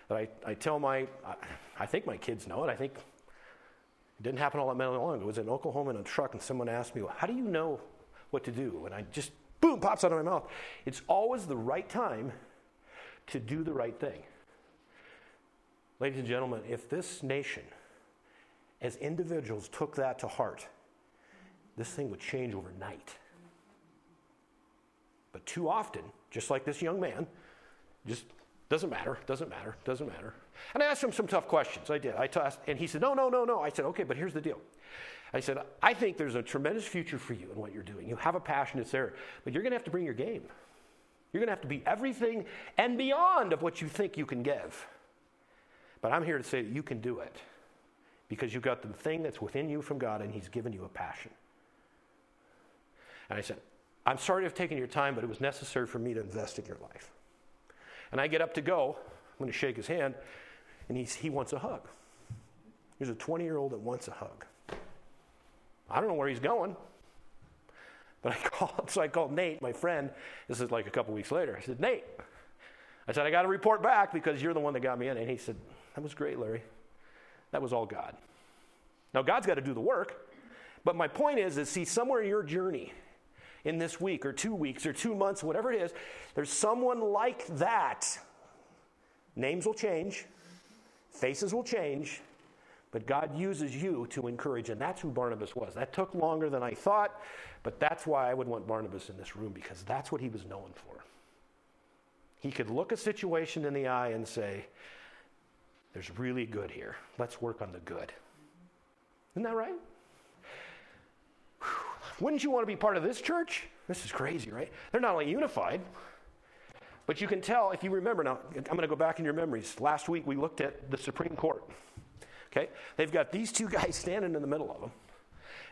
that I, I tell my, I, I think my kids know it. I think it didn't happen all that many long ago. I was in Oklahoma in a truck, and someone asked me, well, How do you know what to do? And I just, boom, pops out of my mouth. It's always the right time to do the right thing. Ladies and gentlemen, if this nation, as individuals, took that to heart, this thing would change overnight. But too often, just like this young man, just doesn't matter, doesn't matter, doesn't matter. And I asked him some tough questions. I did. I asked, and he said, No, no, no, no. I said, Okay, but here's the deal. I said, I think there's a tremendous future for you in what you're doing. You have a passion, it's there, but you're going to have to bring your game. You're going to have to be everything and beyond of what you think you can give. But I'm here to say that you can do it because you've got the thing that's within you from God and He's given you a passion. And I said, I'm sorry to have taken your time, but it was necessary for me to invest in your life. And I get up to go. I'm going to shake his hand, and he's, he wants a hug. There's a 20 year old that wants a hug. I don't know where he's going. But I called, so I called Nate, my friend. This is like a couple weeks later. I said, Nate, I said, I got to report back because you're the one that got me in. And he said, That was great, Larry. That was all God. Now, God's got to do the work. But my point is, is see, somewhere in your journey, in this week or two weeks or two months, whatever it is, there's someone like that. Names will change, faces will change, but God uses you to encourage, and that's who Barnabas was. That took longer than I thought, but that's why I would want Barnabas in this room, because that's what he was known for. He could look a situation in the eye and say, There's really good here. Let's work on the good. Isn't that right? Wouldn't you want to be part of this church? This is crazy, right? They're not only unified, but you can tell if you remember now, I'm going to go back in your memories. Last week we looked at the Supreme Court. Okay? They've got these two guys standing in the middle of them.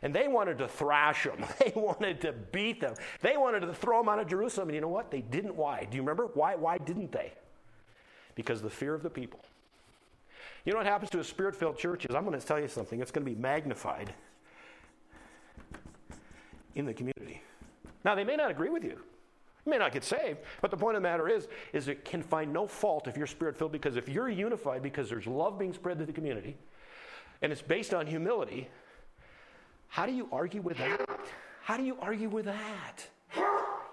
And they wanted to thrash them. They wanted to beat them. They wanted to throw them out of Jerusalem. And you know what? They didn't. Why? Do you remember? Why, why didn't they? Because the fear of the people. You know what happens to a spirit filled church is I'm going to tell you something. It's going to be magnified in the community. Now, they may not agree with you. You may not get saved, but the point of the matter is, is it can find no fault if you're spirit filled because if you're unified because there's love being spread to the community and it's based on humility, how do you argue with that? How do you argue with that?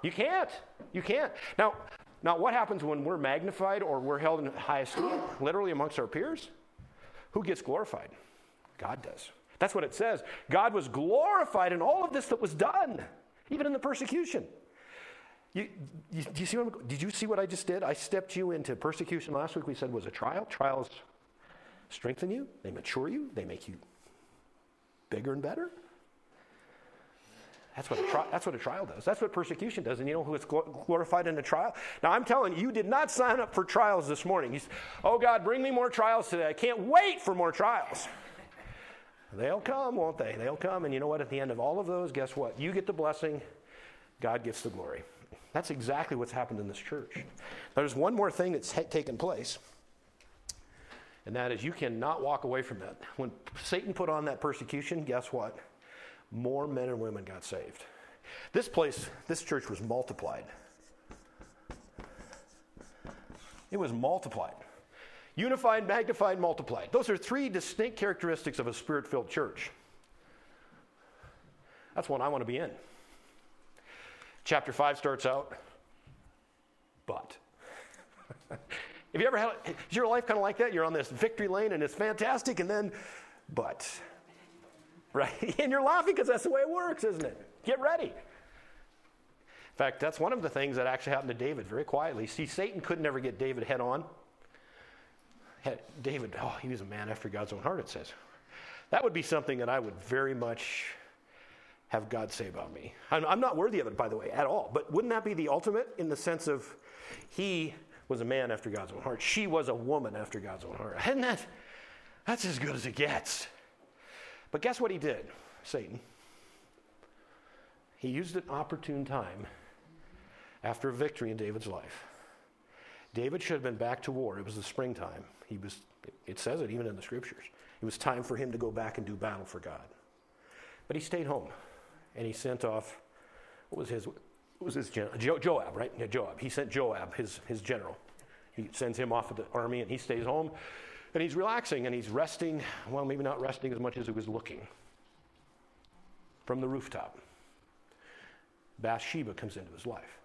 You can't. You can't. Now, now what happens when we're magnified or we're held in high esteem, literally amongst our peers? Who gets glorified? God does. That's what it says. God was glorified in all of this that was done, even in the persecution. You, you, you see what, did you see what I just did? I stepped you into persecution last week. We said was a trial. Trials strengthen you, they mature you, they make you bigger and better. That's what, a tri- that's what a trial does. That's what persecution does. And you know who is glorified in a trial? Now, I'm telling you, you did not sign up for trials this morning. You oh, God, bring me more trials today. I can't wait for more trials. They'll come, won't they? They'll come. And you know what? At the end of all of those, guess what? You get the blessing, God gets the glory. That's exactly what's happened in this church. There's one more thing that's ha- taken place, and that is you cannot walk away from that. When Satan put on that persecution, guess what? More men and women got saved. This place, this church was multiplied. It was multiplied. Unified, magnified, multiplied. Those are three distinct characteristics of a spirit filled church. That's one I want to be in. Chapter 5 starts out, but. Have you ever had, is your life kind of like that? You're on this victory lane and it's fantastic, and then, but. Right? And you're laughing because that's the way it works, isn't it? Get ready. In fact, that's one of the things that actually happened to David very quietly. See, Satan could never get David head on. David, oh, he was a man after God's own heart, it says. That would be something that I would very much have God say about me? I'm, I'm not worthy of it, by the way, at all. But wouldn't that be the ultimate in the sense of he was a man after God's own heart? She was a woman after God's own heart. Isn't that? That's as good as it gets. But guess what he did, Satan? He used an opportune time after a victory in David's life. David should have been back to war. It was the springtime. He was, it says it even in the scriptures. It was time for him to go back and do battle for God. But he stayed home and he sent off, what was his, what was his general? Jo- Joab, right? Yeah, Joab. He sent Joab, his, his general. He sends him off with the army and he stays home and he's relaxing and he's resting. Well, maybe not resting as much as he was looking from the rooftop. Bathsheba comes into his life.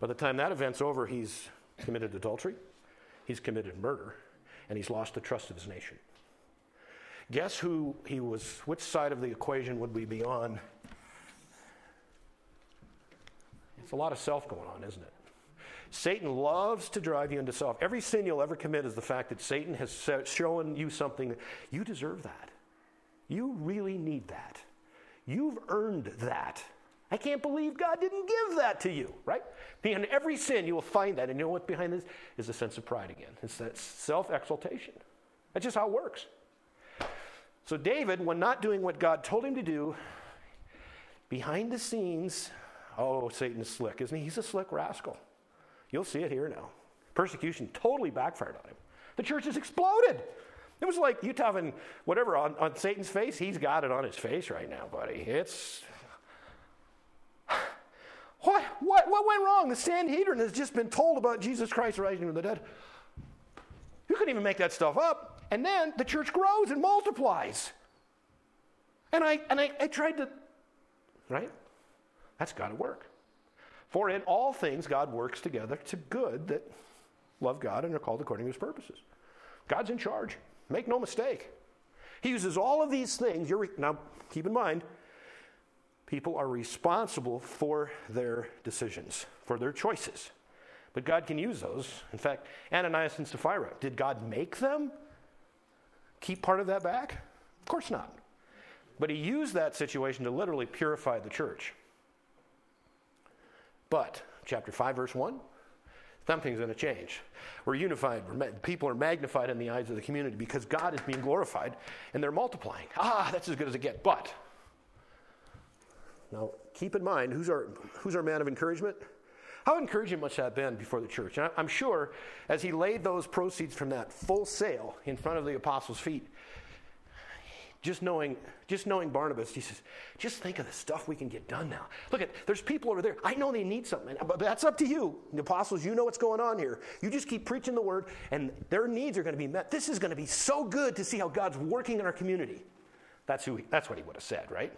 By the time that event's over, he's committed adultery, he's committed murder, and he's lost the trust of his nation. Guess who he was, which side of the equation would we be on? It's a lot of self going on, isn't it? Satan loves to drive you into self. Every sin you'll ever commit is the fact that Satan has shown you something you deserve that. You really need that. You've earned that. I can't believe God didn't give that to you, right? Behind every sin, you will find that. And you know what behind this is a sense of pride again. It's that self exaltation. That's just how it works. So, David, when not doing what God told him to do, behind the scenes, Oh, Satan is slick, isn't he? He's a slick rascal. You'll see it here now. Persecution totally backfired on him. The church has exploded. It was like you having whatever on, on Satan's face. He's got it on his face right now, buddy. It's. What, what, what went wrong? The Sanhedrin has just been told about Jesus Christ rising from the dead. You couldn't even make that stuff up. And then the church grows and multiplies. And I, and I, I tried to, right? That's got to work. For in all things, God works together to good that love God and are called according to his purposes. God's in charge. Make no mistake. He uses all of these things. You're, now, keep in mind, people are responsible for their decisions, for their choices. But God can use those. In fact, Ananias and Sapphira, did God make them keep part of that back? Of course not. But he used that situation to literally purify the church. But, chapter 5, verse 1, something's going to change. We're unified. We're people are magnified in the eyes of the community because God is being glorified and they're multiplying. Ah, that's as good as it gets. But, now keep in mind, who's our, who's our man of encouragement? How encouraging must that have been before the church? And I'm sure as he laid those proceeds from that full sale in front of the apostles' feet, just knowing, just knowing Barnabas, he says, just think of the stuff we can get done now. Look at, there's people over there. I know they need something, but that's up to you. The apostles, you know what's going on here. You just keep preaching the word, and their needs are going to be met. This is going to be so good to see how God's working in our community. That's, who he, that's what he would have said, right?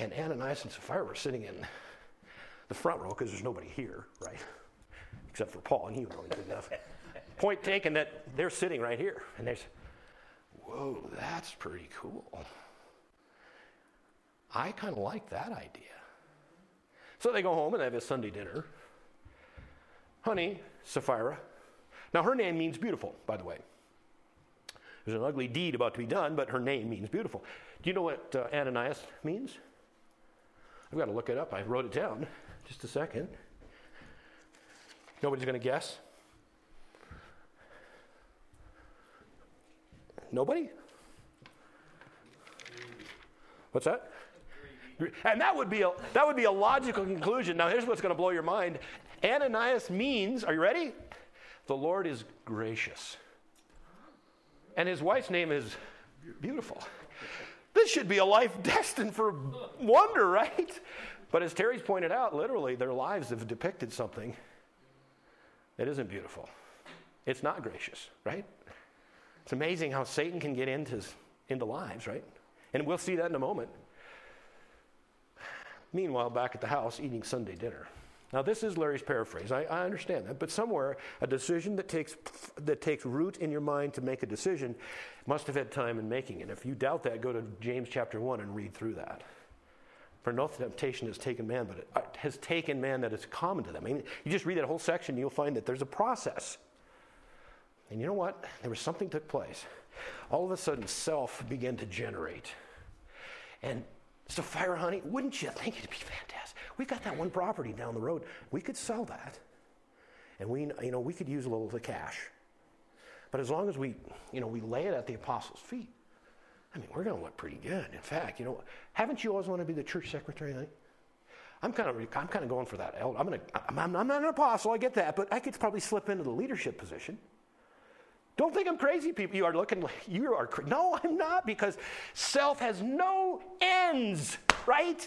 And Ananias and Sapphira were sitting in the front row because there's nobody here, right? Except for Paul, and he was only good enough. Point taken that they're sitting right here, and there's whoa, that's pretty cool. I kind of like that idea. So they go home and have a Sunday dinner. Honey, Sapphira. Now, her name means beautiful, by the way. There's an ugly deed about to be done, but her name means beautiful. Do you know what uh, Ananias means? I've got to look it up. I wrote it down. Just a second. Nobody's going to guess? Nobody? What's that? And that would be a, that would be a logical conclusion. Now, here's what's going to blow your mind Ananias means, are you ready? The Lord is gracious. And his wife's name is beautiful. This should be a life destined for wonder, right? But as Terry's pointed out, literally, their lives have depicted something that isn't beautiful. It's not gracious, right? It's amazing how Satan can get into, into lives, right? And we'll see that in a moment. Meanwhile, back at the house eating Sunday dinner. Now, this is Larry's paraphrase. I, I, understand that. But somewhere, a decision that takes, that takes root in your mind to make a decision must have had time in making it. If you doubt that, go to James chapter 1 and read through that. For no temptation has taken man, but it uh, has taken man that is common to them. I mean, you just read that whole section, you'll find that there's a process. And you know what? There was something took place. All of a sudden, self began to generate. And Sapphira, honey, wouldn't you think it'd be fantastic? We've got that one property down the road. We could sell that. And we, you know, we could use a little of the cash. But as long as we, you know, we lay it at the apostles' feet, I mean, we're going to look pretty good. In fact, you know, haven't you always wanted to be the church secretary? I'm kind of, I'm kind of going for that. I'm, gonna, I'm, I'm not an apostle, I get that, but I could probably slip into the leadership position. Don't think I'm crazy, people. You are looking like you are. No, I'm not, because self has no ends, right?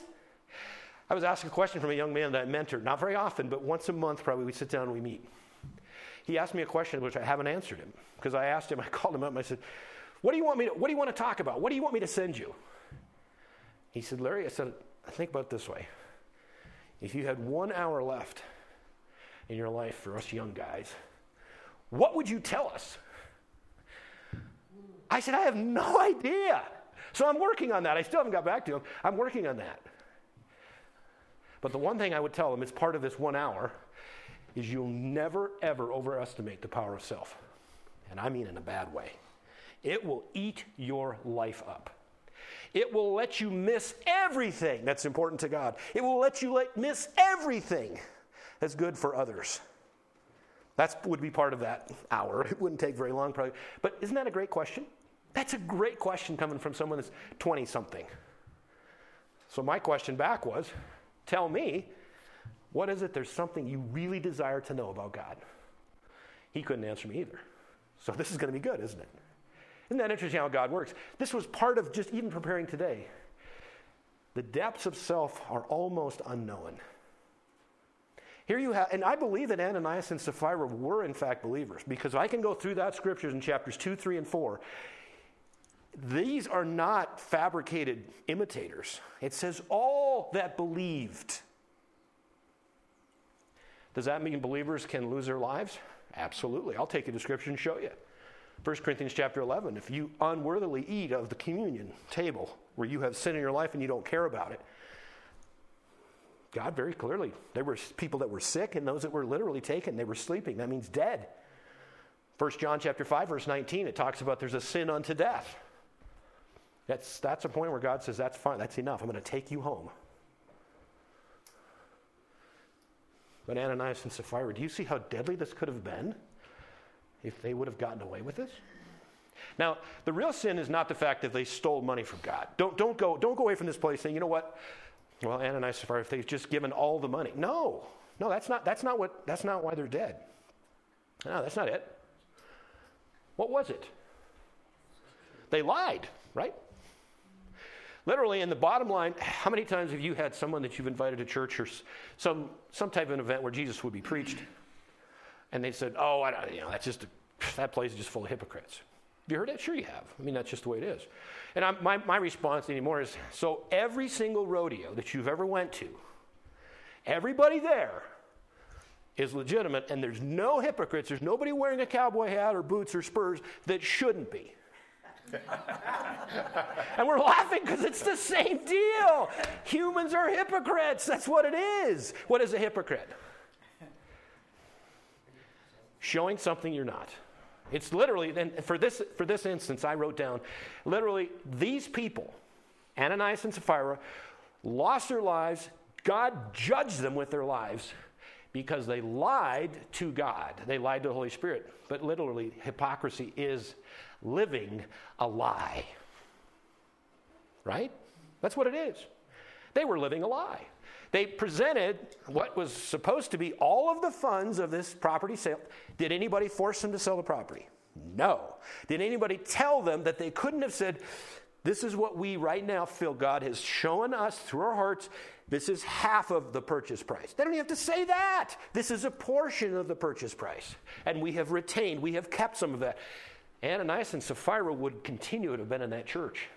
I was asked a question from a young man that I mentored, not very often, but once a month probably we sit down and we meet. He asked me a question which I haven't answered him because I asked him, I called him up and I said, what do you want me to, what do you want to talk about? What do you want me to send you? He said, Larry, I said, think about this way. If you had one hour left in your life for us young guys, what would you tell us? I said, I have no idea. So I'm working on that. I still haven't got back to him. I'm working on that. But the one thing I would tell them, it's part of this one hour, is you'll never, ever overestimate the power of self. And I mean in a bad way. It will eat your life up. It will let you miss everything that's important to God. It will let you let, miss everything that's good for others. That would be part of that hour. It wouldn't take very long, probably. But isn't that a great question? That's a great question coming from someone that's 20 something. So my question back was tell me, what is it there's something you really desire to know about God? He couldn't answer me either. So this is going to be good, isn't it? Isn't that interesting how God works? This was part of just even preparing today. The depths of self are almost unknown. Here you have, and I believe that Ananias and Sapphira were in fact believers because I can go through that scriptures in chapters 2, 3, and 4. These are not fabricated imitators. It says all that believed. Does that mean believers can lose their lives? Absolutely. I'll take a description and show you. 1 Corinthians chapter 11, if you unworthily eat of the communion table where you have sin in your life and you don't care about it, God very clearly, there were people that were sick and those that were literally taken, they were sleeping. That means dead. 1 John chapter 5 verse 19 it talks about there's a sin unto death. That's that's a point where God says that's fine, that's enough. I'm going to take you home. But Ananias and Sapphira, do you see how deadly this could have been if they would have gotten away with this? Now, the real sin is not the fact that they stole money from God. Don't, don't, go, don't go away from this place saying, you know what? Well, Ananias and Sapphira, if they've just given all the money. No, no, that's not, that's not, what, that's not why they're dead. No, that's not it. What was it? They lied, right? Literally, in the bottom line, how many times have you had someone that you've invited to church or some, some type of an event where Jesus would be preached, and they said, "Oh, I you know, that's just a, that place is just full of hypocrites." Have you heard that? Sure, you have. I mean, that's just the way it is. And I'm, my, my response anymore is so every single rodeo that you've ever went to, everybody there is legitimate, and there's no hypocrites. There's nobody wearing a cowboy hat or boots or spurs that shouldn't be. and we're laughing because it's the same deal. Humans are hypocrites. That's what it is. What is a hypocrite? Showing something you're not. It's literally, then for this, for this instance, I wrote down literally these people, Ananias and Sapphira, lost their lives. God judged them with their lives because they lied to God. They lied to the Holy Spirit. But literally, hypocrisy is living a lie. Right? That's what it is. They were living a lie. They presented what was supposed to be all of the funds of this property sale. Did anybody force them to sell the property? No. Did anybody tell them that they couldn't have said, This is what we right now feel God has shown us through our hearts. This is half of the purchase price. They don't even have to say that. This is a portion of the purchase price. And we have retained, we have kept some of that. Ananias and Sapphira would continue to have been in that church.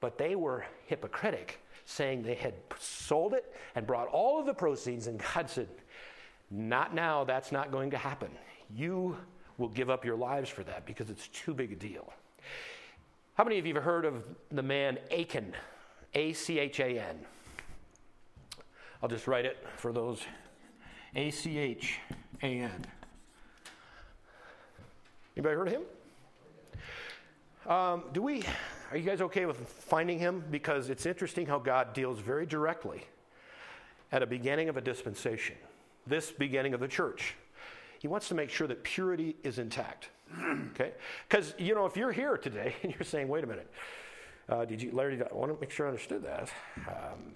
But they were hypocritic, saying they had sold it and brought all of the proceeds, and God said, Not now, that's not going to happen. You will give up your lives for that because it's too big a deal. How many of you have heard of the man Achan? A C H A N. I'll just write it for those. A C H A N. Anybody heard of him? Um, do we? Are you guys okay with finding him? Because it's interesting how God deals very directly at a beginning of a dispensation. This beginning of the church, He wants to make sure that purity is intact. okay, because you know if you're here today and you're saying, "Wait a minute, uh, did you, Larry? I want to make sure I understood that." Um,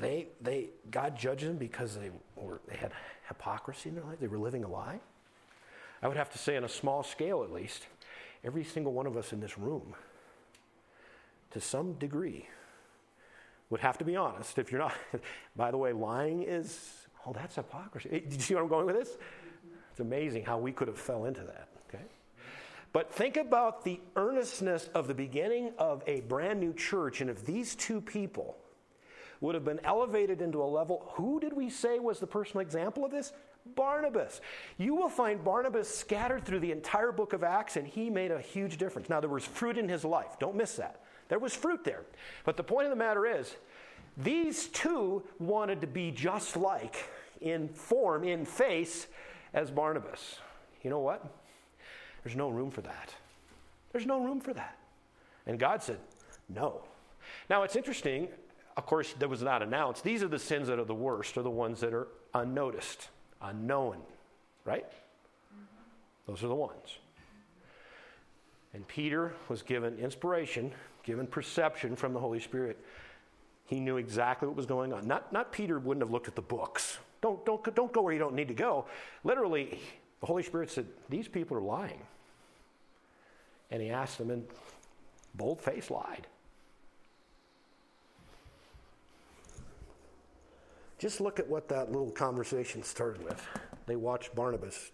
they, they, God judged them because they were, they had hypocrisy in their life. They were living a lie. I would have to say, on a small scale at least, every single one of us in this room, to some degree, would have to be honest. If you're not, by the way, lying is, oh, that's hypocrisy. Did you see where I'm going with this? It's amazing how we could have fell into that. Okay, but think about the earnestness of the beginning of a brand new church, and if these two people would have been elevated into a level, who did we say was the personal example of this? Barnabas. You will find Barnabas scattered through the entire book of Acts, and he made a huge difference. Now, there was fruit in his life. Don't miss that. There was fruit there. But the point of the matter is, these two wanted to be just like, in form, in face, as Barnabas. You know what? There's no room for that. There's no room for that. And God said, no. Now, it's interesting. Of course, that was not announced. These are the sins that are the worst, are the ones that are unnoticed unknown, right? Those are the ones. And Peter was given inspiration, given perception from the Holy Spirit. He knew exactly what was going on. Not, not Peter wouldn't have looked at the books. Don't, don't, don't go where you don't need to go. Literally, the Holy Spirit said, These people are lying. And he asked them, and bold face lied. Just look at what that little conversation started with. They watched Barnabas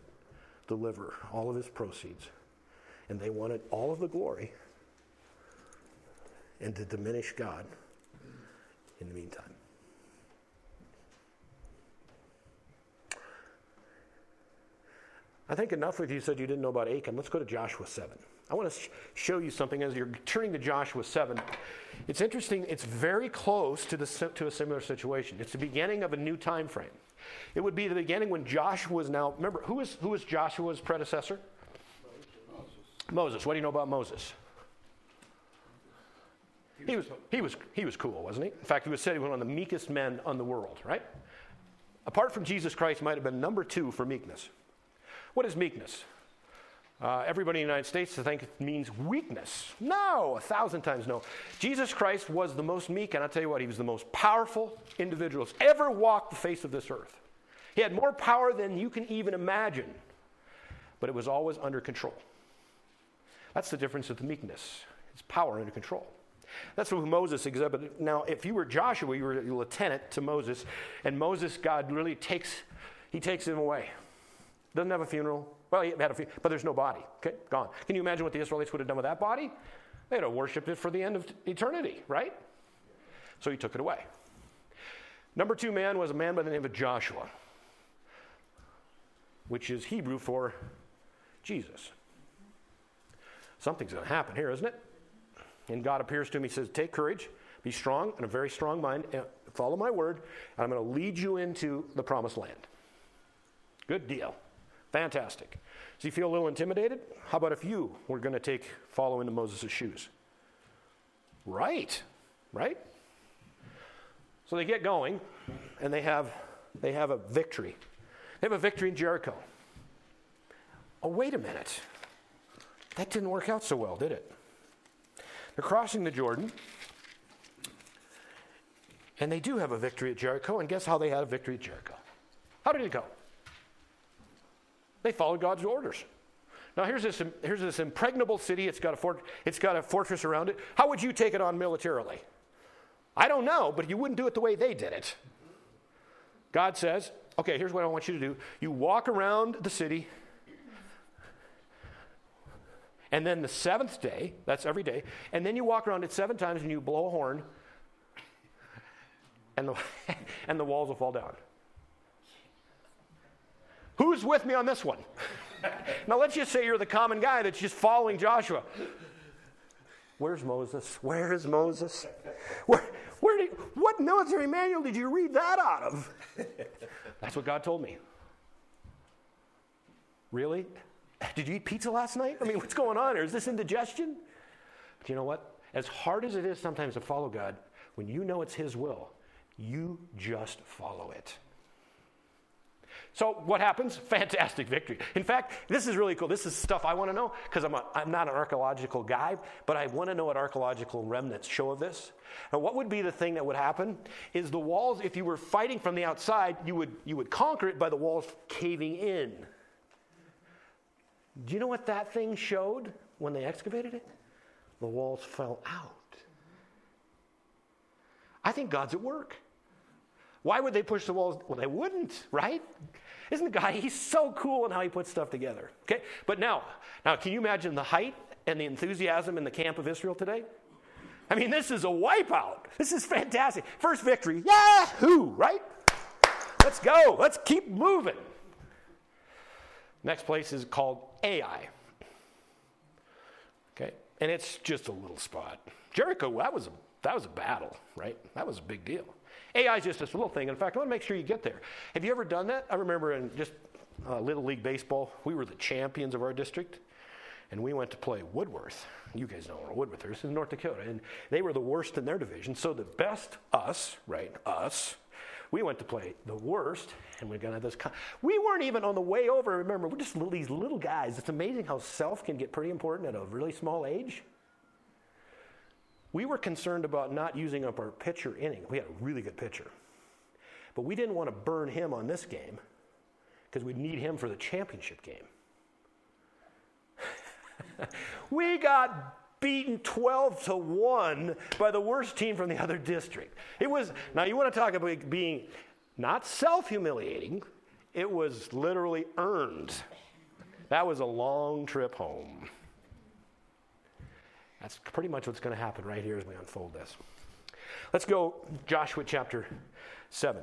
deliver all of his proceeds, and they wanted all of the glory and to diminish God in the meantime. I think enough with you said you didn't know about Achan. Let's go to Joshua 7. I want to sh- show you something as you're turning to Joshua 7. It's interesting, it's very close to, the, to a similar situation. It's the beginning of a new time frame. It would be the beginning when Joshua was now, remember, who was, who was Joshua's predecessor? Moses. Moses. What do you know about Moses? He was, he was, he was cool, wasn't he? In fact, he was said he was one of the meekest men on the world, right? Apart from Jesus Christ, might have been number two for meekness. What is meekness? Uh, everybody in the United States to think it means weakness. No, a thousand times no. Jesus Christ was the most meek, and I'll tell you what, he was the most powerful individual that's ever walked the face of this earth. He had more power than you can even imagine, but it was always under control. That's the difference with meekness. It's power under control. That's what Moses exhibited. Now, if you were Joshua, you were a lieutenant to Moses, and Moses, God really takes, he takes him away. Doesn't have a funeral, well, he had a few, but there's no body. Okay, gone. Can you imagine what the Israelites would have done with that body? They'd have worshipped it for the end of eternity, right? So he took it away. Number two man was a man by the name of Joshua, which is Hebrew for Jesus. Something's going to happen here, isn't it? And God appears to him. He says, Take courage, be strong, and a very strong mind, follow my word, and I'm going to lead you into the promised land. Good deal. Fantastic. Does he feel a little intimidated? How about if you were going to take follow into Moses' shoes? Right, right? So they get going and they have they have a victory. They have a victory in Jericho. Oh, wait a minute. That didn't work out so well, did it? They're crossing the Jordan. And they do have a victory at Jericho. And guess how they had a victory at Jericho? How did it go? They followed God's orders. Now here's this, here's this impregnable city. It's got, a fort, it's got a fortress around it. How would you take it on militarily? I don't know, but you wouldn't do it the way they did it. God says, okay, here's what I want you to do. You walk around the city, and then the seventh day, that's every day, and then you walk around it seven times and you blow a horn, and the, and the walls will fall down. Who's with me on this one? now let's just say you're the common guy that's just following Joshua. Where's Moses? Where is Moses? Where, where did, what military manual did you read that out of? That's what God told me. Really? Did you eat pizza last night? I mean, what's going on here? Is this indigestion? But you know what? As hard as it is sometimes to follow God, when you know it's His will, you just follow it. So what happens? Fantastic victory. In fact, this is really cool. This is stuff I want to know because I'm, I'm not an archaeological guy, but I want to know what archaeological remnants show of this. And what would be the thing that would happen is the walls, if you were fighting from the outside, you would, you would conquer it by the walls caving in. Do you know what that thing showed when they excavated it? The walls fell out. I think God's at work. Why would they push the walls? Well, they wouldn't, right? Isn't the guy, he's so cool in how he puts stuff together. Okay? But now, now can you imagine the height and the enthusiasm in the camp of Israel today? I mean, this is a wipeout. This is fantastic. First victory. Yahoo, right? Let's go. Let's keep moving. Next place is called Ai. Okay? And it's just a little spot. Jericho, that was a, that was a battle, right? That was a big deal. Ai is just this little thing. In fact, I want to make sure you get there. Have you ever done that? I remember in just uh, Little League Baseball, we were the champions of our district, and we went to play Woodworth. You guys know where Woodworth is in North Dakota, and they were the worst in their division. So the best, us, right, us, we went to play the worst, and we're gonna have this. Con- we weren't even on the way over. Remember, we're just little, these little guys. It's amazing how self can get pretty important at a really small age. We were concerned about not using up our pitcher inning. We had a really good pitcher. But we didn't want to burn him on this game because we'd need him for the championship game. we got beaten 12 to 1 by the worst team from the other district. It was, now you want to talk about being not self humiliating, it was literally earned. That was a long trip home. That's pretty much what's going to happen right here as we unfold this. Let's go Joshua chapter 7.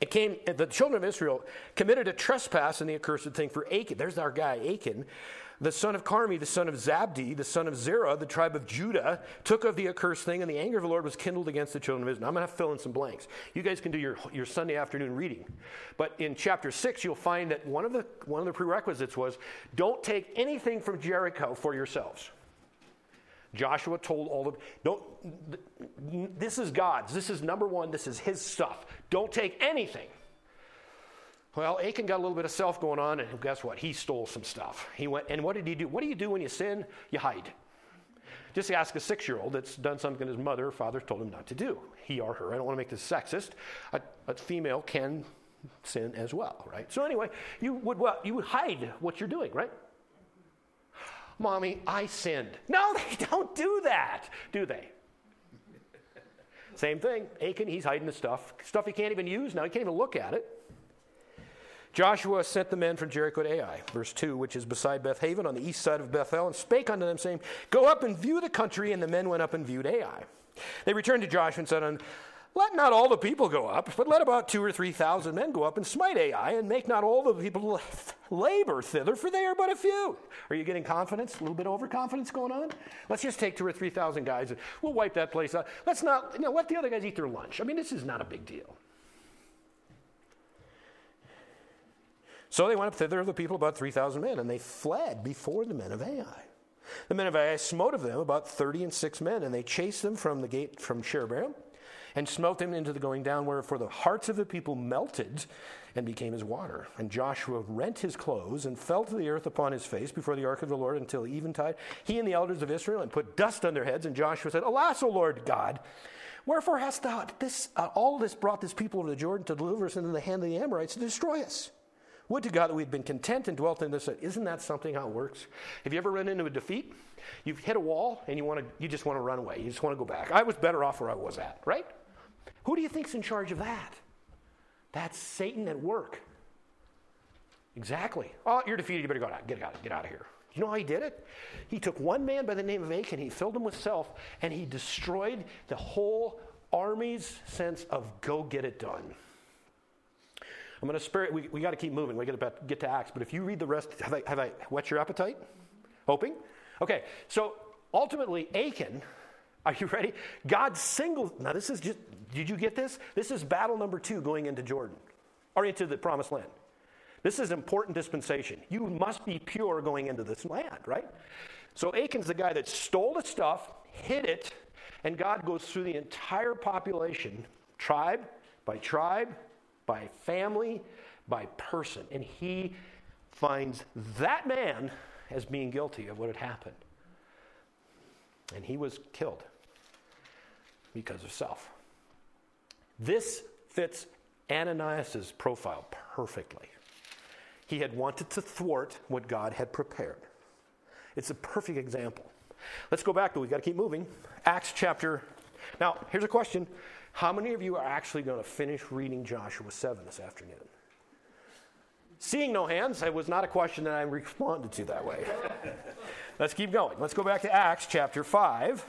It came, the children of Israel committed a trespass in the accursed thing for Achan. There's our guy, Achan, the son of Carmi, the son of Zabdi, the son of Zerah, the tribe of Judah, took of the accursed thing, and the anger of the Lord was kindled against the children of Israel. I'm going to fill in some blanks. You guys can do your, your Sunday afternoon reading. But in chapter 6, you'll find that one of, the, one of the prerequisites was don't take anything from Jericho for yourselves. Joshua told all of don't this is God's. This is number 1. This is his stuff. Don't take anything. Well, Achan got a little bit of self going on, and guess what? He stole some stuff. He went, and what did he do? What do you do when you sin? You hide. Just ask a six year old that's done something his mother or father told him not to do. He or her. I don't want to make this sexist. A, a female can sin as well, right? So, anyway, you would, well, You would hide what you're doing, right? Mommy, I sinned. No, they don't do that, do they? Same thing. Achan, he's hiding the stuff. Stuff he can't even use now. He can't even look at it. Joshua sent the men from Jericho to Ai, verse 2, which is beside Bethaven on the east side of Bethel, and spake unto them, saying, Go up and view the country. And the men went up and viewed Ai. They returned to Joshua and said, let not all the people go up, but let about two or three thousand men go up and smite Ai, and make not all the people labor thither, for they are but a few. Are you getting confidence? A little bit overconfidence going on? Let's just take two or three thousand guys and we'll wipe that place out. Let's not, you know, let the other guys eat their lunch. I mean, this is not a big deal. So they went up thither of the people about 3,000 men, and they fled before the men of Ai. The men of Ai smote of them about thirty and six men, and they chased them from the gate from Shebarim, and smote them into the going down, wherefore the hearts of the people melted and became as water. And Joshua rent his clothes and fell to the earth upon his face before the ark of the Lord until eventide, he and the elders of Israel, and put dust on their heads. And Joshua said, Alas, O Lord God, wherefore hast thou this, uh, all this brought this people over the Jordan to deliver us into the hand of the Amorites to destroy us? Would to God that we'd been content and dwelt in this. Isn't that something how it works? Have you ever run into a defeat? You've hit a wall and you want to, you just want to run away. You just want to go back. I was better off where I was at, right? Who do you think's in charge of that? That's Satan at work. Exactly. Oh, you're defeated. You better go out. Get out. Get out of here. You know how he did it? He took one man by the name of Achan, he filled him with self, and he destroyed the whole army's sense of go get it done. I'm going to spare it. We, we got to keep moving. We got to get to Acts. But if you read the rest, have I, have I whet your appetite? Hoping? Okay, so ultimately, Achan, are you ready? God singles. Now, this is just, did you get this? This is battle number two going into Jordan or into the promised land. This is important dispensation. You must be pure going into this land, right? So Achan's the guy that stole the stuff, hid it, and God goes through the entire population, tribe by tribe, by family, by person. And he finds that man as being guilty of what had happened. And he was killed because of self. This fits Ananias' profile perfectly. He had wanted to thwart what God had prepared. It's a perfect example. Let's go back, though. We've got to keep moving. Acts chapter. Now, here's a question how many of you are actually going to finish reading Joshua 7 this afternoon? Seeing no hands, it was not a question that I responded to that way. Let's keep going. Let's go back to Acts chapter 5.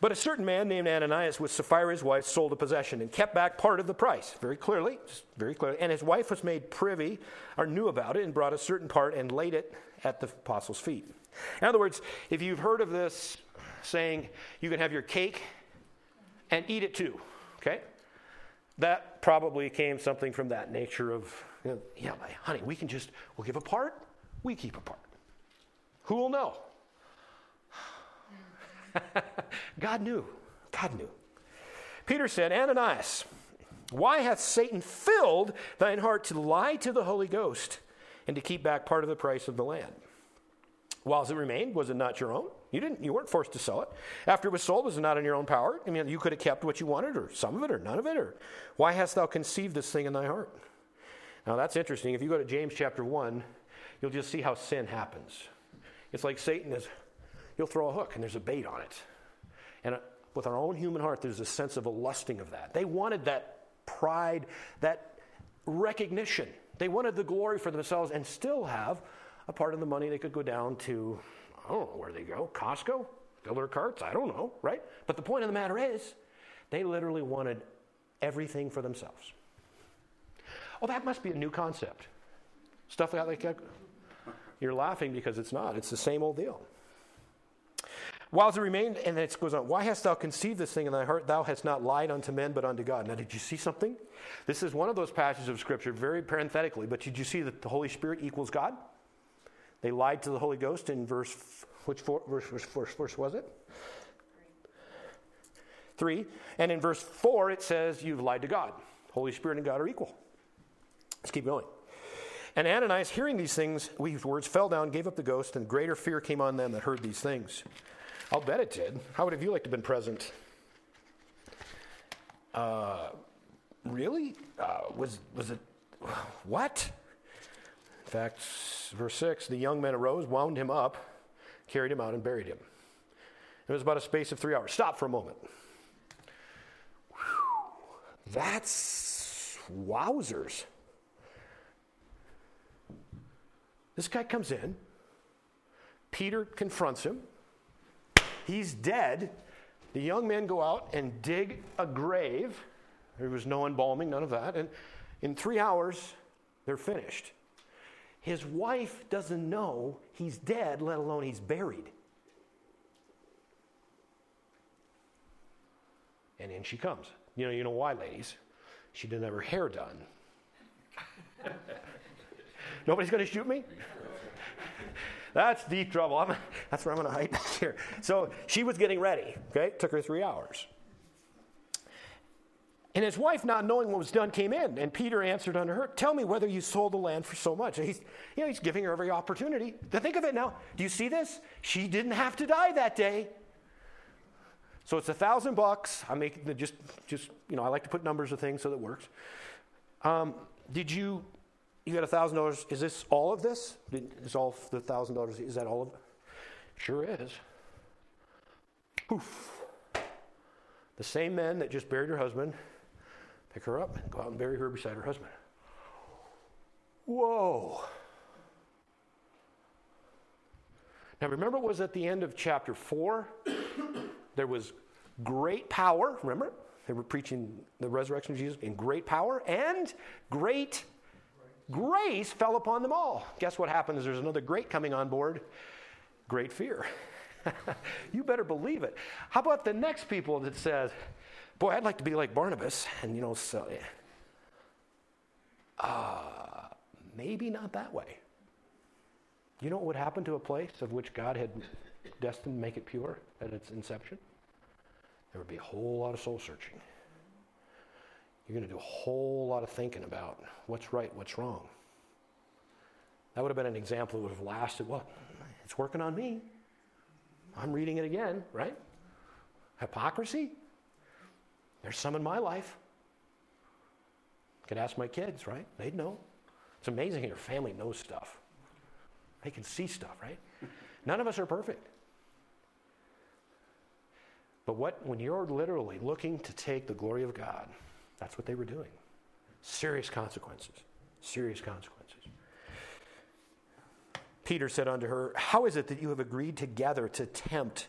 But a certain man named Ananias with Sapphira his wife sold a possession and kept back part of the price, very clearly, very clearly. And his wife was made privy or knew about it and brought a certain part and laid it at the apostles' feet. In other words, if you've heard of this saying, you can have your cake and eat it too. Okay? That probably came something from that nature of, you know, yeah, honey, we can just, we'll give a part, we keep a part. Who will know? God knew. God knew. Peter said, Ananias, why hath Satan filled thine heart to lie to the Holy Ghost and to keep back part of the price of the land? Whilst it remained, was it not your own? You didn't. You weren't forced to sell it. After it was sold, was it not in your own power? I mean, you could have kept what you wanted, or some of it, or none of it. Or why hast thou conceived this thing in thy heart? Now that's interesting. If you go to James chapter one, you'll just see how sin happens. It's like Satan is. You'll throw a hook, and there's a bait on it. And uh, with our own human heart, there's a sense of a lusting of that. They wanted that pride, that recognition. They wanted the glory for themselves, and still have a part of the money they could go down to, I don't know where they go, Costco, fill their carts, I don't know, right? But the point of the matter is, they literally wanted everything for themselves. Oh, that must be a new concept. Stuff like that. You're laughing because it's not. It's the same old deal. Whilst it remained, and it goes on, why hast thou conceived this thing in thy heart? Thou hast not lied unto men, but unto God. Now, did you see something? This is one of those passages of Scripture, very parenthetically, but did you see that the Holy Spirit equals God? They lied to the Holy Ghost in verse, which four, verse, verse, verse, verse was it? Three. And in verse four, it says, You've lied to God. Holy Spirit and God are equal. Let's keep going. And Ananias, hearing these things, these words, fell down, gave up the ghost, and greater fear came on them that heard these things. I'll bet it did. How would have you liked to have been present? Uh, really? Uh, was, was it, what? In fact, verse 6 the young men arose, wound him up, carried him out, and buried him. It was about a space of three hours. Stop for a moment. That's wowzers. This guy comes in. Peter confronts him. He's dead. The young men go out and dig a grave. There was no embalming, none of that. And in three hours, they're finished. His wife doesn't know he's dead, let alone he's buried. And in she comes. You know, you know why, ladies? She didn't have her hair done. Nobody's going to shoot me? That's deep trouble. I'm, that's where I'm going to hide here. So she was getting ready. Okay, it took her three hours. And his wife, not knowing what was done, came in, and Peter answered unto her, Tell me whether you sold the land for so much. He's, you know, he's giving her every opportunity. To think of it now. Do you see this? She didn't have to die that day. So it's a thousand bucks. I make just, just you know, I like to put numbers of things so that works. Um, did you, you got a thousand dollars? Is this all of this? Is all the thousand dollars? Is that all of it? Sure is. Poof. The same men that just buried your husband pick her up and go out and bury her beside her husband. Whoa. Now, remember, it was at the end of chapter 4. there was great power. Remember? They were preaching the resurrection of Jesus in great power and great grace fell upon them all. Guess what happens? There's another great coming on board great fear. you better believe it. How about the next people that says, Boy, I'd like to be like Barnabas. And, you know, so, uh, maybe not that way. You know what would happen to a place of which God had destined to make it pure at its inception? There would be a whole lot of soul searching. You're going to do a whole lot of thinking about what's right, what's wrong. That would have been an example that would have lasted, well, it's working on me. I'm reading it again, right? Hypocrisy? There's some in my life. Could ask my kids, right? They'd know. It's amazing your family knows stuff. They can see stuff, right? None of us are perfect. But what when you're literally looking to take the glory of God, that's what they were doing. Serious consequences. Serious consequences. Peter said unto her, How is it that you have agreed together to tempt,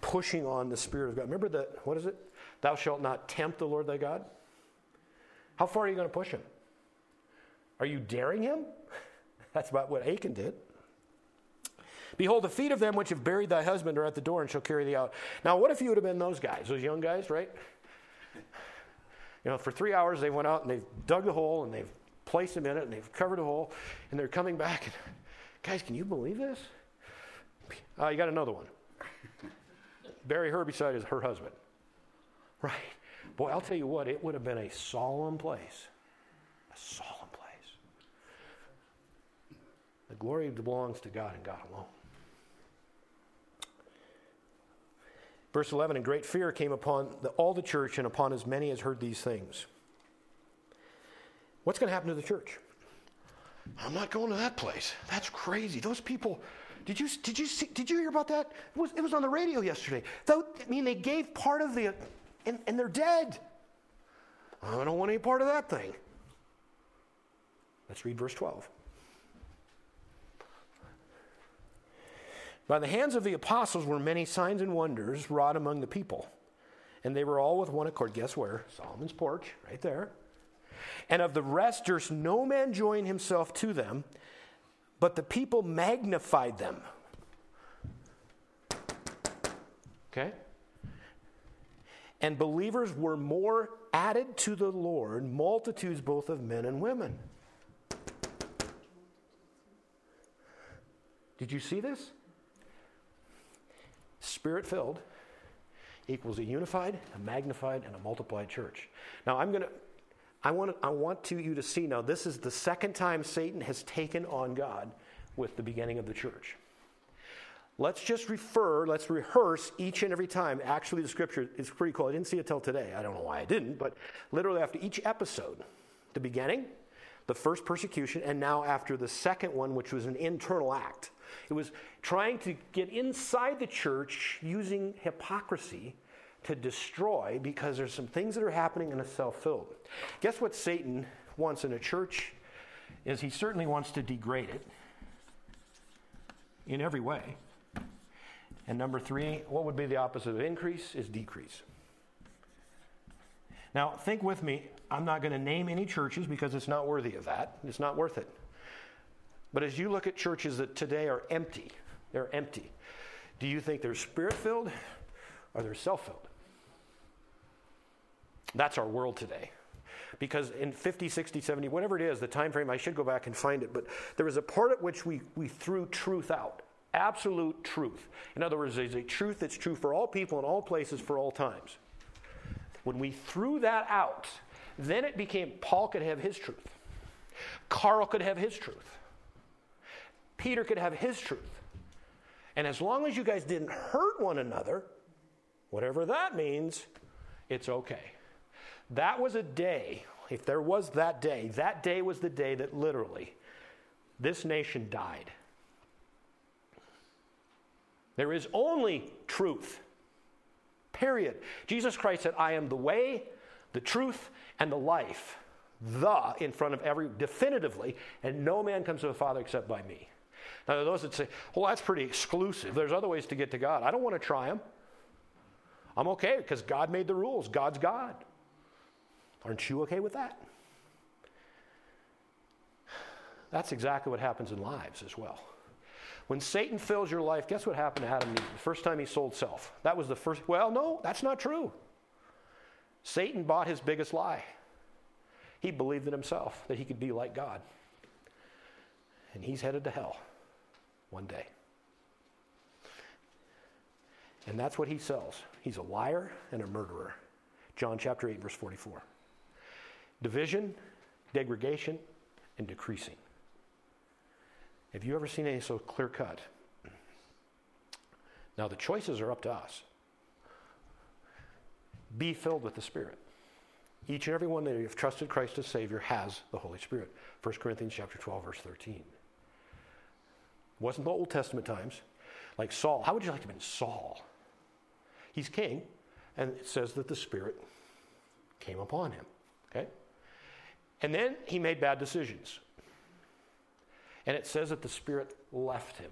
pushing on the Spirit of God? Remember that, what is it? Thou shalt not tempt the Lord thy God. How far are you going to push him? Are you daring him? That's about what Achan did. Behold, the feet of them which have buried thy husband are at the door and shall carry thee out. Now, what if you would have been those guys, those young guys, right? You know, for three hours they went out and they've dug the hole and they've placed him in it and they've covered the hole and they're coming back. And, guys, can you believe this? Uh, you got another one. Barry Herbicide is her husband. Right. Boy, I'll tell you what, it would have been a solemn place. A solemn place. The glory belongs to God and God alone. Verse 11 And great fear came upon the, all the church and upon as many as heard these things. What's going to happen to the church? I'm not going to that place. That's crazy. Those people. Did you, did you, see, did you hear about that? It was, it was on the radio yesterday. I mean, they gave part of the, and, and they're dead. I don't want any part of that thing. Let's read verse 12. By the hands of the apostles were many signs and wonders wrought among the people. And they were all with one accord. Guess where? Solomon's porch, right there. And of the rest durst no man join himself to them, but the people magnified them. Okay? And believers were more added to the Lord, multitudes both of men and women. Did you see this? Spirit filled equals a unified, a magnified, and a multiplied church. Now, I'm going to. I want, I want to, you to see now, this is the second time Satan has taken on God with the beginning of the church. Let's just refer, let's rehearse each and every time. Actually, the scripture is pretty cool. I didn't see it till today. I don't know why I didn't, but literally after each episode, the beginning, the first persecution, and now after the second one, which was an internal act. It was trying to get inside the church using hypocrisy to destroy because there's some things that are happening in a self-filled. Guess what Satan wants in a church is he certainly wants to degrade it in every way. And number 3, what would be the opposite of increase is decrease. Now, think with me. I'm not going to name any churches because it's not worthy of that. It's not worth it. But as you look at churches that today are empty, they're empty. Do you think they're spirit filled or they're self filled? That's our world today. Because in 50, 60, 70, whatever it is, the time frame, I should go back and find it, but there was a part at which we, we threw truth out. Absolute truth. In other words, there's a truth that's true for all people in all places for all times. When we threw that out, then it became Paul could have his truth, Carl could have his truth, Peter could have his truth. And as long as you guys didn't hurt one another, whatever that means, it's okay. That was a day, if there was that day, that day was the day that literally this nation died. There is only truth. Period. Jesus Christ said, I am the way, the truth, and the life. The in front of every, definitively, and no man comes to the Father except by me. Now, there are those that say, well, that's pretty exclusive. There's other ways to get to God. I don't want to try them. I'm okay because God made the rules. God's God. Aren't you okay with that? That's exactly what happens in lives as well. When Satan fills your life, guess what happened to Adam and Eve? The first time he sold self. That was the first. Well, no, that's not true. Satan bought his biggest lie. He believed in himself that he could be like God. And he's headed to hell one day. And that's what he sells. He's a liar and a murderer. John chapter 8, verse 44. Division, degradation, and decreasing. Have you ever seen any so clear cut? Now, the choices are up to us. Be filled with the Spirit. Each and every one that you've trusted Christ as Savior has the Holy Spirit. 1 Corinthians chapter 12, verse 13. It wasn't the Old Testament times. Like Saul. How would you like to have been Saul? He's king, and it says that the Spirit came upon him. Okay? And then he made bad decisions. And it says that the Spirit left him.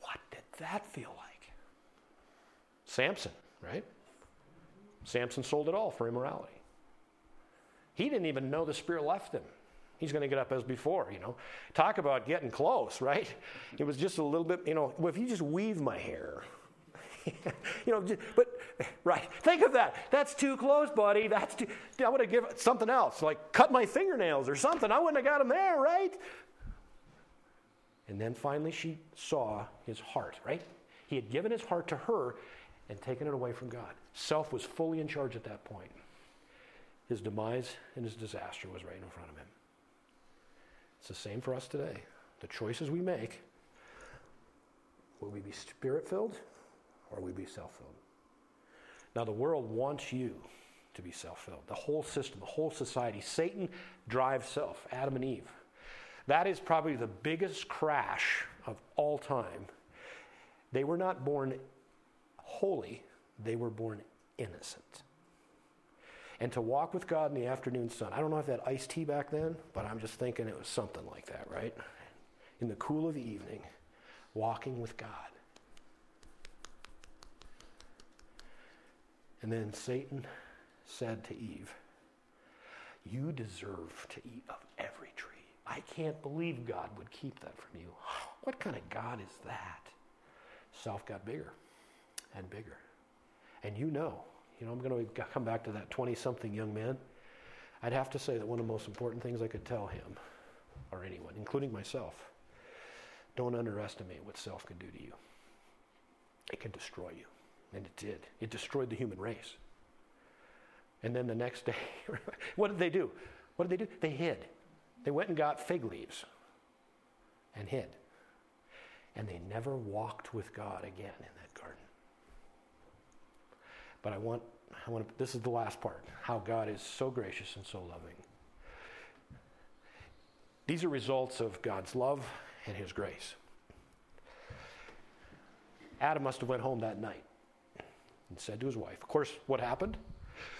What did that feel like? Samson, right? Samson sold it all for immorality. He didn't even know the Spirit left him. He's going to get up as before, you know. Talk about getting close, right? It was just a little bit, you know, well, if you just weave my hair, you know, just, but right. Think of that. That's too close, buddy. That's too. I would have given something else, like cut my fingernails or something. I wouldn't have got him there, right? And then finally, she saw his heart. Right? He had given his heart to her and taken it away from God. Self was fully in charge at that point. His demise and his disaster was right in front of him. It's the same for us today. The choices we make will we be spirit filled or will we be self filled. Now, the world wants you to be self filled. The whole system, the whole society. Satan drives self, Adam and Eve. That is probably the biggest crash of all time. They were not born holy, they were born innocent. And to walk with God in the afternoon sun. I don't know if that iced tea back then, but I'm just thinking it was something like that, right? In the cool of the evening, walking with God. And then Satan said to Eve, You deserve to eat of every tree. I can't believe God would keep that from you. What kind of God is that? Self got bigger and bigger. And you know, you know, I'm going to come back to that 20 something young man. I'd have to say that one of the most important things I could tell him, or anyone, including myself, don't underestimate what self can do to you. It can destroy you. And it did. It destroyed the human race. And then the next day, what did they do? What did they do? They hid. They went and got fig leaves and hid. And they never walked with God again in that. But I want, I want to, this is the last part how God is so gracious and so loving. These are results of God's love and his grace. Adam must have went home that night and said to his wife, of course, what happened?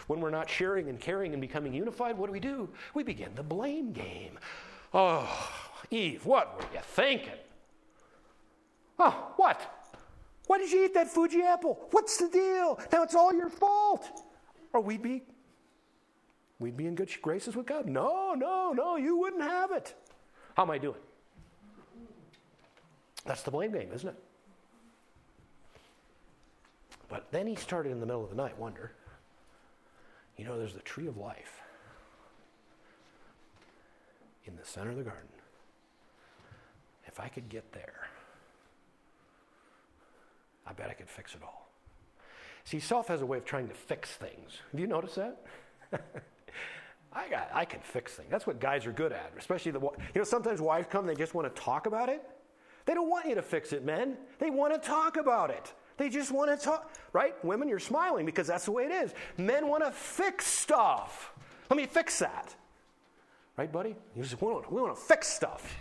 When we're not sharing and caring and becoming unified, what do we do? We begin the blame game. Oh, Eve, what were you thinking? Oh, what? Why did you eat that Fuji apple? What's the deal? Now it's all your fault. Or we'd be we'd be in good graces with God. No, no, no, you wouldn't have it. How am I doing? That's the blame game, isn't it? But then he started in the middle of the night wonder you know, there's the tree of life in the center of the garden. If I could get there, I bet I could fix it all. See, self has a way of trying to fix things. Have you noticed that? I got, I can fix things. That's what guys are good at, especially the. You know, sometimes wives come, they just want to talk about it. They don't want you to fix it, men. They want to talk about it. They just want to talk, right? Women, you're smiling because that's the way it is. Men want to fix stuff. Let me fix that. Right, buddy? You just, we, want, we want to fix stuff.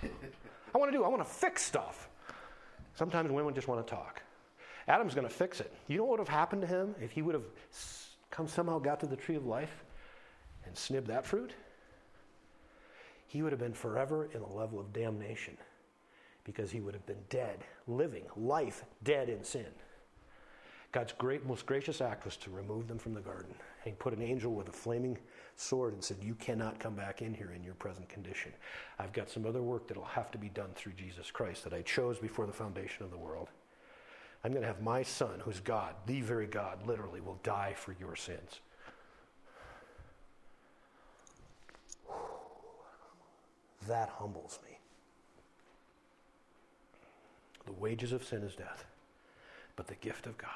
I want to do, I want to fix stuff. Sometimes women just want to talk. Adam's going to fix it. You know what would have happened to him if he would have come somehow got to the tree of life and snibbed that fruit? He would have been forever in a level of damnation because he would have been dead, living, life dead in sin. God's great, most gracious act was to remove them from the garden. And he put an angel with a flaming sword and said, You cannot come back in here in your present condition. I've got some other work that'll have to be done through Jesus Christ that I chose before the foundation of the world. I'm going to have my son, who's God, the very God, literally, will die for your sins. That humbles me. The wages of sin is death, but the gift of God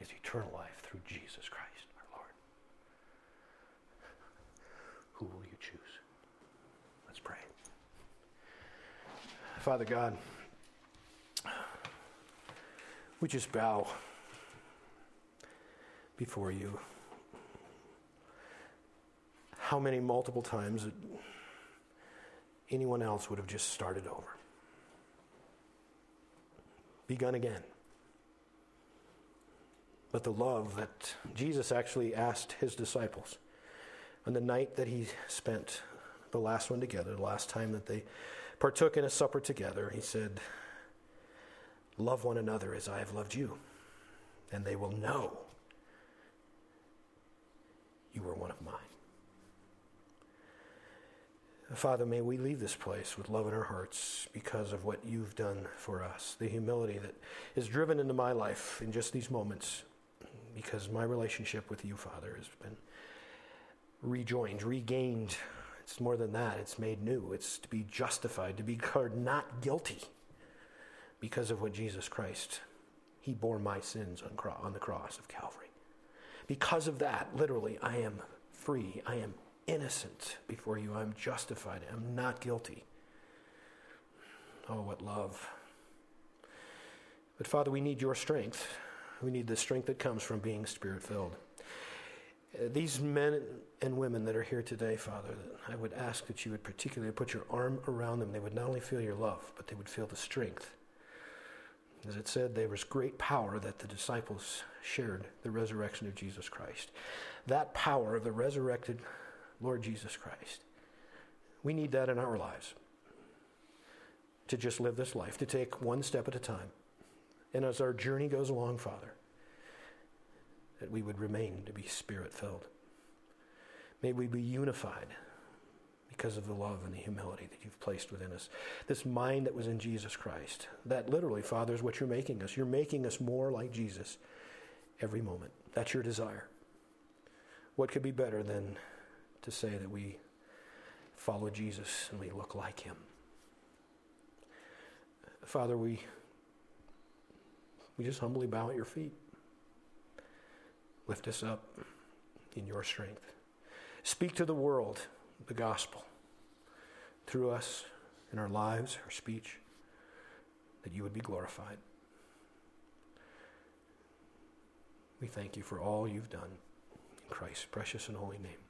is eternal life through Jesus Christ our Lord. Who will you choose? Let's pray. Father God, we just bow before you. How many multiple times anyone else would have just started over? Begun again. But the love that Jesus actually asked his disciples on the night that he spent the last one together, the last time that they partook in a supper together, he said, Love one another as I have loved you, and they will know you were one of mine. Father, may we leave this place with love in our hearts because of what you've done for us, the humility that is driven into my life in just these moments because my relationship with you, Father, has been rejoined, regained. It's more than that, it's made new. It's to be justified, to be declared not guilty because of what Jesus Christ, He bore my sins on, cro- on the cross of Calvary. Because of that, literally, I am free. I am innocent before you. I'm justified. I'm not guilty. Oh, what love. But Father, we need your strength We need the strength that comes from being spirit filled. Uh, these men and women that are here today, Father, I would ask that you would particularly put your arm around them. They would not only feel your love, but they would feel the strength. As it said, there was great power that the disciples shared the resurrection of Jesus Christ. That power of the resurrected Lord Jesus Christ. We need that in our lives to just live this life, to take one step at a time. And as our journey goes along, Father, that we would remain to be spirit filled. May we be unified because of the love and the humility that you've placed within us. This mind that was in Jesus Christ. That literally, Father, is what you're making us. You're making us more like Jesus every moment. That's your desire. What could be better than to say that we follow Jesus and we look like him? Father, we, we just humbly bow at your feet. Lift us up in your strength. Speak to the world the gospel through us in our lives, our speech, that you would be glorified. We thank you for all you've done in Christ's precious and holy name.